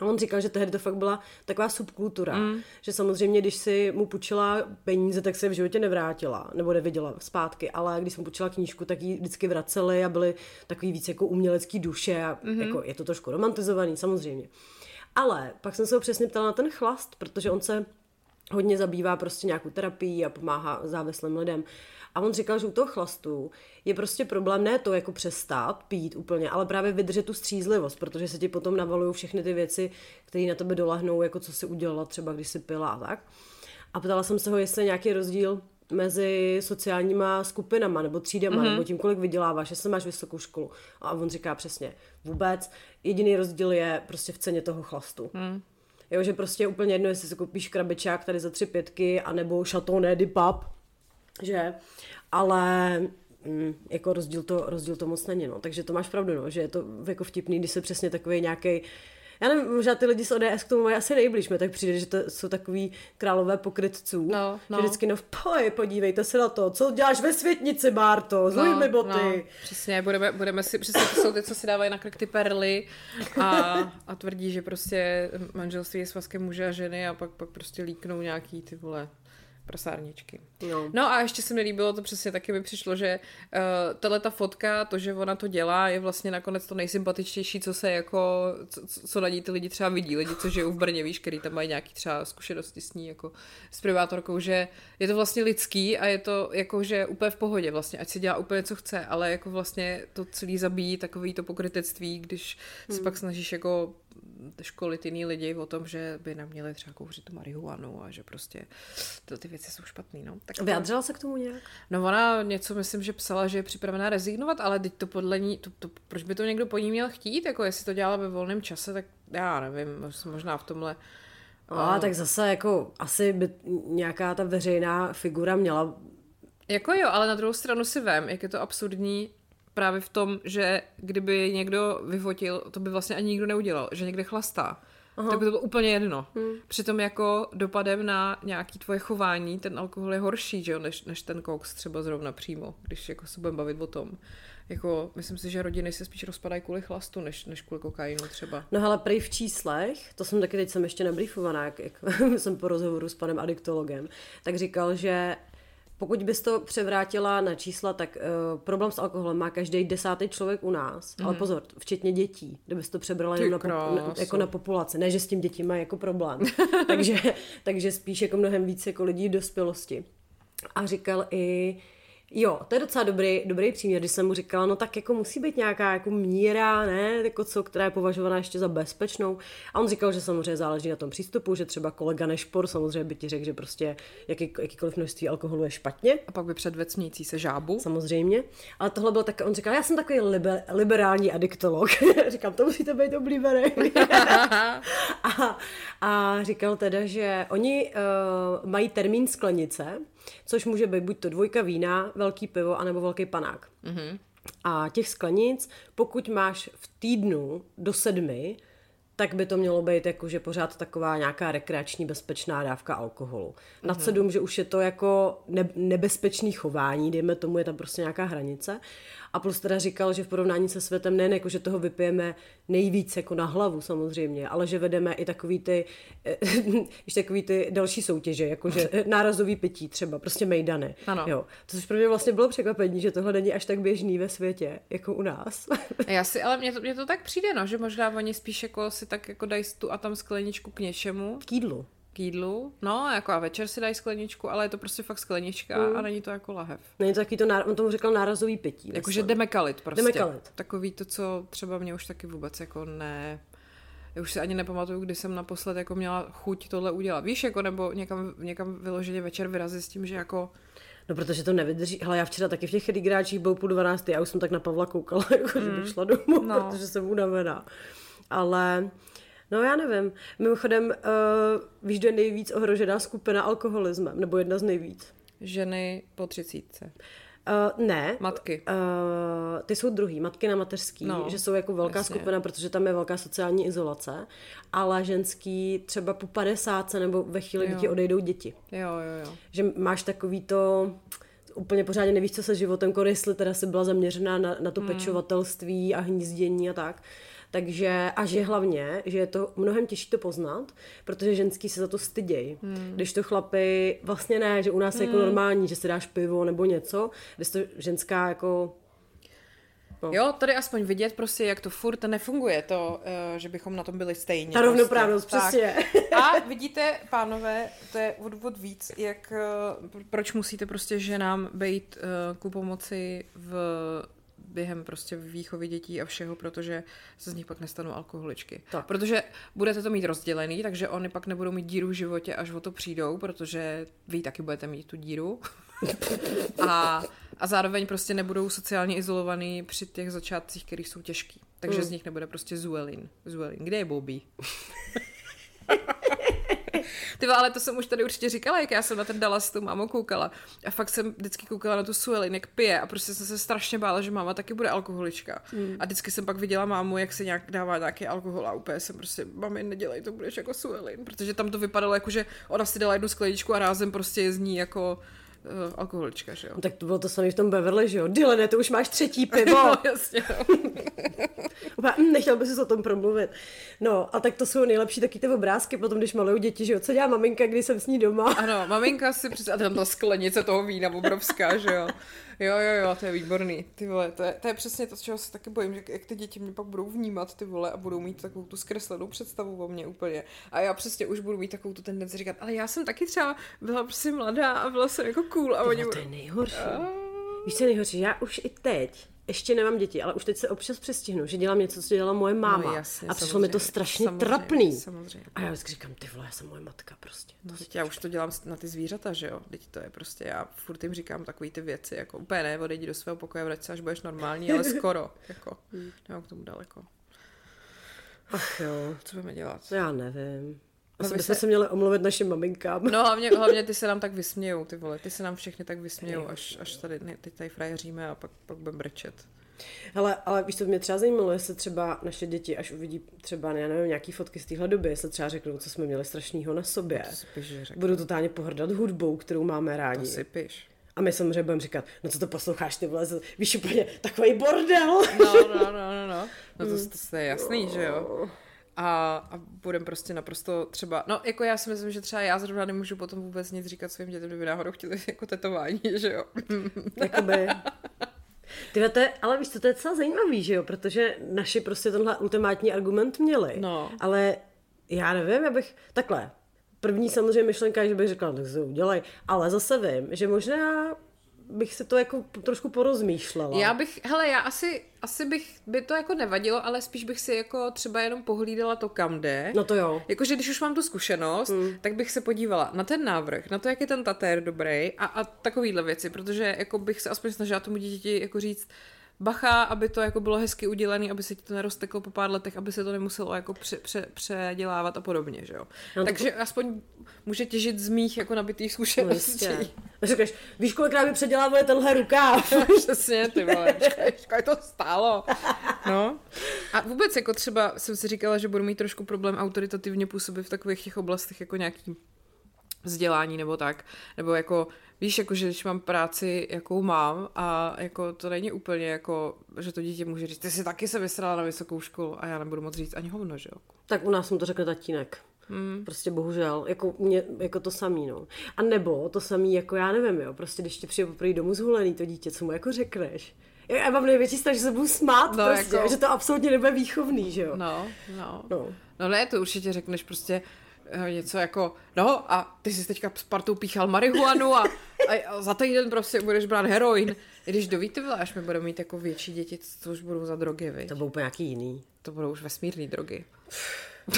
A on říkal, že tehdy to fakt byla taková subkultura, mm. že samozřejmě, když si mu půjčila peníze, tak se v životě nevrátila, nebo neviděla zpátky, ale když jsem půjčila knížku, tak ji vždycky vraceli a byly takový víc jako umělecký duše a mm-hmm. jako je to trošku romantizovaný, samozřejmě. Ale pak jsem se ho přesně ptala na ten chlast, protože on se hodně zabývá prostě nějakou terapií a pomáhá závislým lidem. A on říkal, že u toho chlastu je prostě problém ne to jako přestat pít úplně, ale právě vydržet tu střízlivost, protože se ti potom navalují všechny ty věci, které na tebe dolehnou, jako co si udělala třeba, když si pila a tak. A ptala jsem se ho, jestli je nějaký rozdíl mezi sociálníma skupinama nebo třídama, mm-hmm. nebo tím, kolik vyděláváš, jestli máš vysokou školu. A on říká přesně, vůbec. Jediný rozdíl je prostě v ceně toho chlastu. Mm. Jo, že prostě je úplně jedno, jestli si koupíš krabičák tady za tři pětky, anebo Chateauneuf de Pap, že? Ale mm, jako rozdíl to, rozdíl to moc není, no. Takže to máš pravdu, no, že je to jako vtipný, když se přesně takový nějaký já nevím, možná ty lidi z ODS k tomu mají asi nejblíž, mi tak přijde, že to jsou takový králové pokrytců. No, no. Že vždycky, no poj, podívejte se na to, co děláš ve světnici, Bárto, zluj mi boty. No, přesně, budeme, budeme si, přesně to jsou ty, co si dávají na krk ty perly a, a tvrdí, že prostě manželství je svazkem muže a ženy a pak, pak prostě líknou nějaký ty vole prasárničky. No. no a ještě se mi líbilo, to přesně taky mi přišlo, že uh, tahle ta fotka, to, že ona to dělá, je vlastně nakonec to nejsympatičtější, co se jako, co, co na ní ty lidi třeba vidí, lidi, co žijou v Brně, víš, který tam mají nějaký třeba zkušenosti s ní, jako s privátorkou, že je to vlastně lidský a je to jako, že úplně v pohodě vlastně, ať si dělá úplně co chce, ale jako vlastně to celý zabíjí takový to pokrytectví, když hmm. se pak snažíš jako školit jiný lidi o tom, že by neměli třeba kouřit tu marihuanu a že prostě to, ty věci jsou špatný, no. Tak Vyjadřila se k tomu nějak? no ona něco, myslím, že psala, že je připravená rezignovat, ale teď to podle ní, to, to, proč by to někdo po ní měl chtít, jako jestli to dělala ve volném čase, tak já nevím, možná v tomhle No, a tak zase jako asi by nějaká ta veřejná figura měla Jako jo, ale na druhou stranu si vem, jak je to absurdní právě v tom, že kdyby někdo vyfotil, to by vlastně ani nikdo neudělal, že někde chlastá. Aha. Tak by to bylo úplně jedno. Hmm. Přitom jako dopadem na nějaký tvoje chování ten alkohol je horší, že jo, než, než ten koks třeba zrovna přímo, když jako se budeme bavit o tom. jako, myslím si, že rodiny se spíš rozpadají kvůli chlastu, než, než kvůli kokainu třeba. No ale prej v číslech, to jsem taky teď jsem ještě nebriefovaná, jak, jak jsem po rozhovoru s panem adiktologem, tak říkal, že pokud bys to převrátila na čísla, tak uh, problém s alkoholem má každý desátý člověk u nás. Mm. Ale pozor, včetně dětí, kdybys to přebrala jenom na, popu- na, jako na populaci. Ne, že s tím děti mají jako problém. takže, takže spíš jako mnohem víc jako lidí v dospělosti. A říkal i, Jo, to je docela dobrý, dobrý příměr, když jsem mu říkala, no tak jako musí být nějaká jako míra, ne, jako co, která je považovaná ještě za bezpečnou. A on říkal, že samozřejmě záleží na tom přístupu, že třeba kolega Nešpor samozřejmě by ti řekl, že prostě jaký, jakýkoliv množství alkoholu je špatně. A pak by předvecnící se žábu. Samozřejmě. Ale tohle byl tak, on říkal, já jsem takový liber, liberální adiktolog. Říkám, to musíte být oblíbený. a, a říkal teda, že oni uh, mají termín sklenice, což může být buď to dvojka vína, velký pivo, anebo velký panák. Mm-hmm. A těch sklenic, pokud máš v týdnu do sedmi, tak by to mělo být jakože pořád taková nějaká rekreační bezpečná dávka alkoholu. Na mm-hmm. sedm, že už je to jako ne- nebezpečný chování, dejme tomu, je tam prostě nějaká hranice. A plus teda říkal, že v porovnání se světem nejen jako, že toho vypijeme nejvíc jako na hlavu samozřejmě, ale že vedeme i takový ty, ještě takový ty další soutěže, jakože nárazový pití třeba, prostě mejdany. Ano. Jo. To což pro mě vlastně bylo překvapení, že tohle není až tak běžný ve světě, jako u nás. Já si, ale mně to, mně to tak přijde, no, že možná oni spíš jako si tak jako dají tu a tam skleničku k něčemu. K jídlu k jídlu. No, jako a večer si dají skleničku, ale je to prostě fakt sklenička mm. a není to jako lahev. Není to taky to, on tomu říkal nárazový pití. Jakože demekalit prostě. Demekalit. Takový to, co třeba mě už taky vůbec jako ne... Já už si ani nepamatuju, kdy jsem naposled jako měla chuť tohle udělat. Víš, jako nebo někam, někam vyloženě večer vyrazit s tím, že jako No protože to nevydrží. Hele, já včera taky v těch chedých byl půl 12. Já už jsem tak na Pavla koukala, jako, mm. že bych šla domů, no. protože jsem unavená. Ale No já nevím. Mimochodem, uh, víš, kdo je nejvíc ohrožená skupina alkoholismem? Nebo jedna z nejvíc? Ženy po třicítce. Uh, ne. Matky. Uh, ty jsou druhý, matky na mateřský, no, že jsou jako velká jasně. skupina, protože tam je velká sociální izolace, ale ženský třeba po 50 nebo ve chvíli, kdy ti odejdou děti. Jo, jo, jo. Že máš takový to úplně pořádně nevíš, co se životem jestli teda si byla zaměřená na, na to hmm. pečovatelství a hnízdění a tak. Takže a že hlavně, že je to mnohem těžší to poznat, protože ženský se za to stydějí. Hmm. Když to chlapy, vlastně ne, že u nás hmm. je jako hmm. normální, že si dáš pivo nebo něco, když to ženská jako No. Jo, tady aspoň vidět prostě, jak to furt nefunguje, to, uh, že bychom na tom byli stejně. Ta rovnoprávnost, prostě. přesně. A vidíte, pánové, to je odvod víc, jak, uh, proč musíte prostě ženám být uh, ku pomoci v během prostě výchovy dětí a všeho, protože se z nich pak nestanou alkoholičky. Tak. Protože budete to mít rozdělený, takže oni pak nebudou mít díru v životě, až o to přijdou, protože vy taky budete mít tu díru. a, a zároveň prostě nebudou sociálně izolovaný při těch začátcích, které jsou těžký. Takže mm. z nich nebude prostě Zuelin. Zuelin. Kde je Bobby? Ty ale to jsem už tady určitě říkala, jak já jsem na ten Dallas s tou mámou koukala. A fakt jsem vždycky koukala na tu Suelin, jak pije a prostě jsem se strašně bála, že máma taky bude alkoholička. Mm. A vždycky jsem pak viděla mámu, jak se nějak dává nějaký alkohol a úplně jsem prostě, mami, nedělej to, budeš jako Suelin. Protože tam to vypadalo jako, že ona si dala jednu skleničku a rázem prostě je z ní jako uh, alkoholička, že jo. No, tak to bylo to samé v tom Beverly, že jo. Dylene, to už máš třetí pivo. no, jasně. Hm, nechtěl bys o tom promluvit. No, a tak to jsou nejlepší taky ty obrázky potom, když malují děti, že jo. Co dělá maminka, když jsem s ní doma? Ano, maminka si přes... A tam ta sklenice toho vína obrovská, že jo. Jo, jo, jo, to je výborný. Ty vole, to je, to je přesně to, čeho se taky bojím, že jak ty děti mě pak budou vnímat, ty vole, a budou mít takovou tu zkreslenou představu o mě úplně. A já přesně už budu mít takovou tu tendenci říkat, ale já jsem taky třeba byla prostě mladá a byla jsem jako cool. A oni... To je nejhorší. A... Víš, co je nejhorší? Já už i teď ještě nemám děti, ale už teď se občas přestihnu, že dělám něco, co dělala moje máma. No, jasně, a přišlo mi to strašně samozřejmě, trapný. Samozřejmě. A já vždycky říkám, ty vole, já jsem moje matka prostě. No, teď já už to dělám na ty zvířata, že jo? Teď to je prostě, já furt jim říkám takové ty věci, jako úplně ne, odejdi do svého pokoje, vrať se, až budeš normální, ale skoro, jako, hmm. nemám k tomu daleko. Ach jo. Co budeme dělat? Já nevím. Asi bychom se... se měli omluvit našim maminkám. No hlavně, hlavně ty se nám tak vysmějou, ty vole, ty se nám všechny tak vysmějou, až, až tady, ne, teď tady frajeříme a pak, pak budeme brečet. Hele, ale víš, to mě třeba zajímalo, jestli třeba naše děti, až uvidí třeba, já nevím, nějaký fotky z téhle doby, jestli třeba řeknou, co jsme měli strašného na sobě. To Budou totálně pohrdat hudbou, kterou máme rádi. To si piš. A my samozřejmě budeme říkat, no co to posloucháš, ty vole, víš úplně takový bordel. No, no, no, no, no. No to, to, to je jasný, že jo. A, a budem prostě naprosto třeba, no jako já si myslím, že třeba já zrovna nemůžu potom vůbec nic říkat svým dětem, kdyby náhodou chtěli jako tetování, že jo. Jakoby. Tyhle, to je, ale víš co, to je docela zajímavý, že jo, protože naši prostě tenhle ultimátní argument měli. No. Ale já nevím, já bych, takhle, první samozřejmě myšlenka je, že bych řekla, tak se udělej, ale zase vím, že možná bych se to jako trošku porozmýšlela. Já bych, hele, já asi, asi bych, by to jako nevadilo, ale spíš bych si jako třeba jenom pohlídala to, kam jde. No to jo. Jakože když už mám tu zkušenost, hmm. tak bych se podívala na ten návrh, na to, jak je ten tatér dobrý a, a takovýhle věci, protože jako bych se aspoň snažila tomu dítěti jako říct, bacha, aby to jako bylo hezky udělané, aby se ti to nerozteklo po pár letech, aby se to nemuselo jako pře, pře, předělávat a podobně, že jo. No, Takže to... aspoň může těžit z mých jako nabitých zkušeností. No, Řekneš, víš, kolikrát mi předělávali tenhle rukáv? Přesně, ty vole, je to stálo. No. A vůbec jako třeba jsem si říkala, že budu mít trošku problém autoritativně působit v takových těch oblastech jako nějaký vzdělání nebo tak, nebo jako Víš, jako, že když mám práci, jakou mám a jako to není úplně jako, že to dítě může říct, ty jsi taky se vysrala na vysokou školu a já nebudu moc říct ani hovno, že jo? Tak u nás mu to řekl tatínek. Hmm. Prostě bohužel, jako, mě, jako to samý, no. A nebo to samý, jako já nevím, jo, prostě když ti přijde poprvé domů zhulený to dítě, co mu jako řekneš? Já mám největší strach, že se budu smát, no, prostě, jako... že to absolutně nebude výchovný, že jo? No, no. No, no ne, to určitě řekneš prostě, něco jako, no a ty jsi teďka s partou píchal marihuanu a, a, za týden prostě budeš brát heroin. I když do ty až my budeme mít jako větší děti, co už budou za drogy, viď? To budou úplně nějaký jiný. To budou už vesmírné drogy.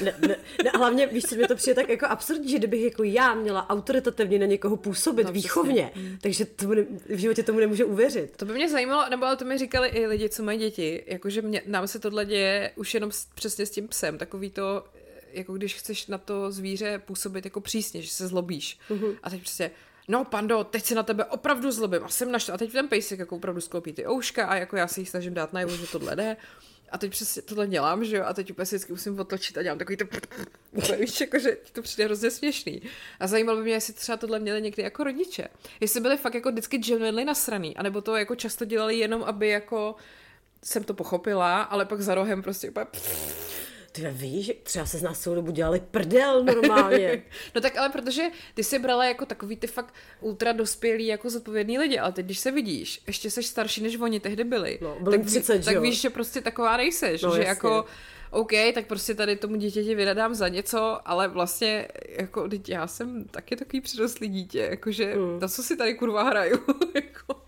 Ne, ne, ne, hlavně, víš, co mi to přijde tak jako absurdní, že kdybych jako já měla autoritativně na někoho působit no, výchovně, přesně. takže to bude, v životě tomu nemůže uvěřit. To by mě zajímalo, nebo ale to mi říkali i lidi, co mají děti, jakože mě, nám se tohle děje už jenom s, přesně s tím psem, takový to, jako když chceš na to zvíře působit jako přísně, že se zlobíš. Mm-hmm. A teď prostě, no pando, teď se na tebe opravdu zlobím a jsem naštva. A teď ten pejsek jako opravdu sklopí ty ouška a jako já si jich snažím dát najevo, že tohle jde. A teď přesně tohle dělám, že jo, a teď úplně si vždycky musím otočit a dělám takový to, víš, jako, že to přijde hrozně směšný. A zajímalo by mě, jestli třeba tohle měli někdy jako rodiče. Jestli byli fakt jako vždycky genuinely nasraný, anebo to jako často dělali jenom, aby jako jsem to pochopila, ale pak za rohem prostě úplně ty víš, třeba se z nás celou dobu dělali prdel normálně. no tak ale protože ty si brala jako takový ty fakt ultra dospělí jako zodpovědný lidi, ale teď když se vidíš, ještě jsi starší než oni tehdy byli. No, byli tak, 30, tak víš, že prostě taková nejseš, no, že jasně. jako OK, tak prostě tady tomu dítěti vydadám za něco, ale vlastně, jako, teď já jsem taky takový přirostlý dítě, jakože, hmm. na co si tady kurva hraju, jako.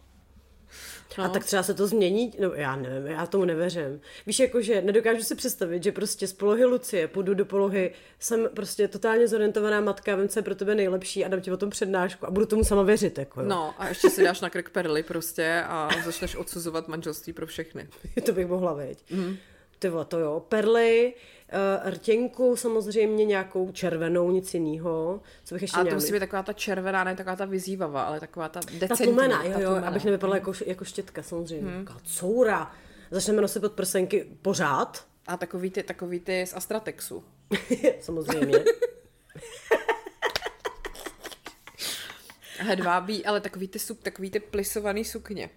No. A tak třeba se to změní, no já nevím, já tomu nevěřím. Víš, jakože nedokážu si představit, že prostě z polohy Lucie půjdu do polohy, jsem prostě totálně zorientovaná matka, vím, co je pro tebe nejlepší a dám ti o tom přednášku a budu tomu sama věřit. Jako, jo. No a ještě si dáš na krk perly prostě a začneš odsuzovat manželství pro všechny. to bych mohla vědět. Mm. Ty to jo, perly, rtěnku samozřejmě nějakou červenou, nic jiného. Co bych ještě A to musí být taková ta červená, ne taková ta vyzývavá, ale taková ta decentní. Ta tlumena, jo, jo, abych nevypadala jako, jako štětka samozřejmě. Hmm. Taková coura. Začneme nosit pod prsenky pořád. A takový ty, takový ty z Astratexu. samozřejmě. Hedvábí, ale takový ty, takový ty plisovaný sukně.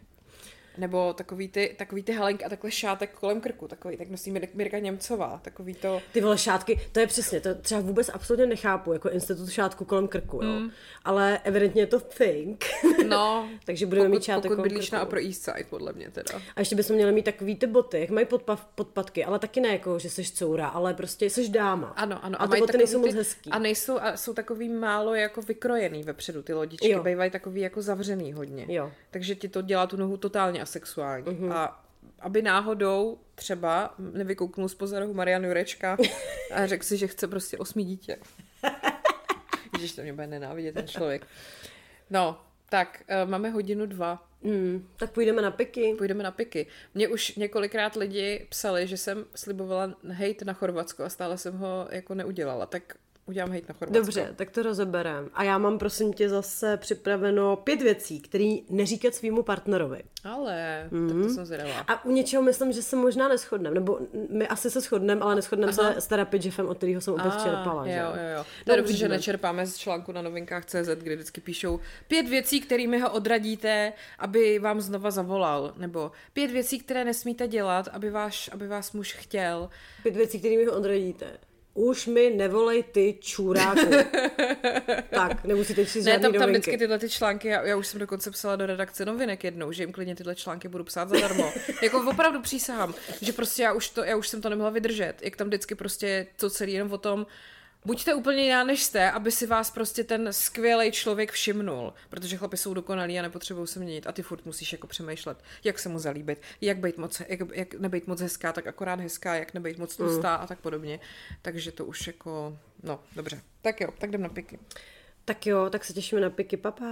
Nebo takový ty, takový ty halenky a takhle šátek kolem krku, takový, tak nosí Mirka Němcová, takový to... Ty vole šátky, to je přesně, to třeba vůbec absolutně nechápu, jako institut šátku kolem krku, jo. Mm. Ale evidentně je to thing. No. Takže budeme pokud, mít šátek pokud bydlíš na Upper East Side, podle mě teda. A ještě bychom měli mít takový ty boty, jak mají podpav, podpatky, ale taky ne jako, že jsi coura, ale prostě jsi dáma. Ano, ano. A, a ty boty nejsou ty, moc hezký. A nejsou, a jsou takový málo jako vykrojený vepředu, ty lodičky, jo. bývají takový jako zavřený hodně. Jo. Takže ti to dělá tu nohu totálně asexuální sexuální. Mm-hmm. A aby náhodou třeba nevykouknul z pozoru Marian Jurečka a řekl si, že chce prostě osmi dítě. Když to mě bude nenávidět ten člověk. No, tak uh, máme hodinu dva. Mm, tak půjdeme na piky. Půjdeme na piky. Mě už několikrát lidi psali, že jsem slibovala hejt na Chorvatsko a stále jsem ho jako neudělala. Tak udělám hejt na Chorvatsko. Dobře, tak to rozeberem. A já mám prosím tě zase připraveno pět věcí, které neříkat svýmu partnerovi. Ale, mm-hmm. tak to jsem zvědavá. A u něčeho myslím, že se možná neschodneme, nebo my asi se shodneme, ale neschodneme se s terapii Jeffem, od kterého jsem opět čerpala. Jo, jo, jo. To je dobře, že nečerpáme z článku na novinkách CZ, kde vždycky píšou pět věcí, kterými ho odradíte, aby vám znova zavolal, nebo pět věcí, které nesmíte dělat, aby, váš, aby vás muž chtěl. Pět věcí, kterými ho odradíte. Už mi nevolej ty čůráku. tak, nemusíte číst Ne, tam, tam vždycky tyhle ty články, já, já už jsem dokonce psala do redakce novinek jednou, že jim klidně tyhle články budu psát zadarmo. jako opravdu přísahám, že prostě já už, to, já už jsem to nemohla vydržet. Jak tam vždycky prostě to celý jenom o tom, buďte úplně jiná než jste, aby si vás prostě ten skvělý člověk všimnul, protože chlapi jsou dokonalí a nepotřebují se měnit a ty furt musíš jako přemýšlet, jak se mu zalíbit, jak, být moc, jak, jak nebejt moc hezká, tak akorát hezká, jak nebejt moc tlustá a tak podobně. Takže to už jako, no, dobře. Tak jo, tak jdem na piky. Tak jo, tak se těšíme na piky, papa.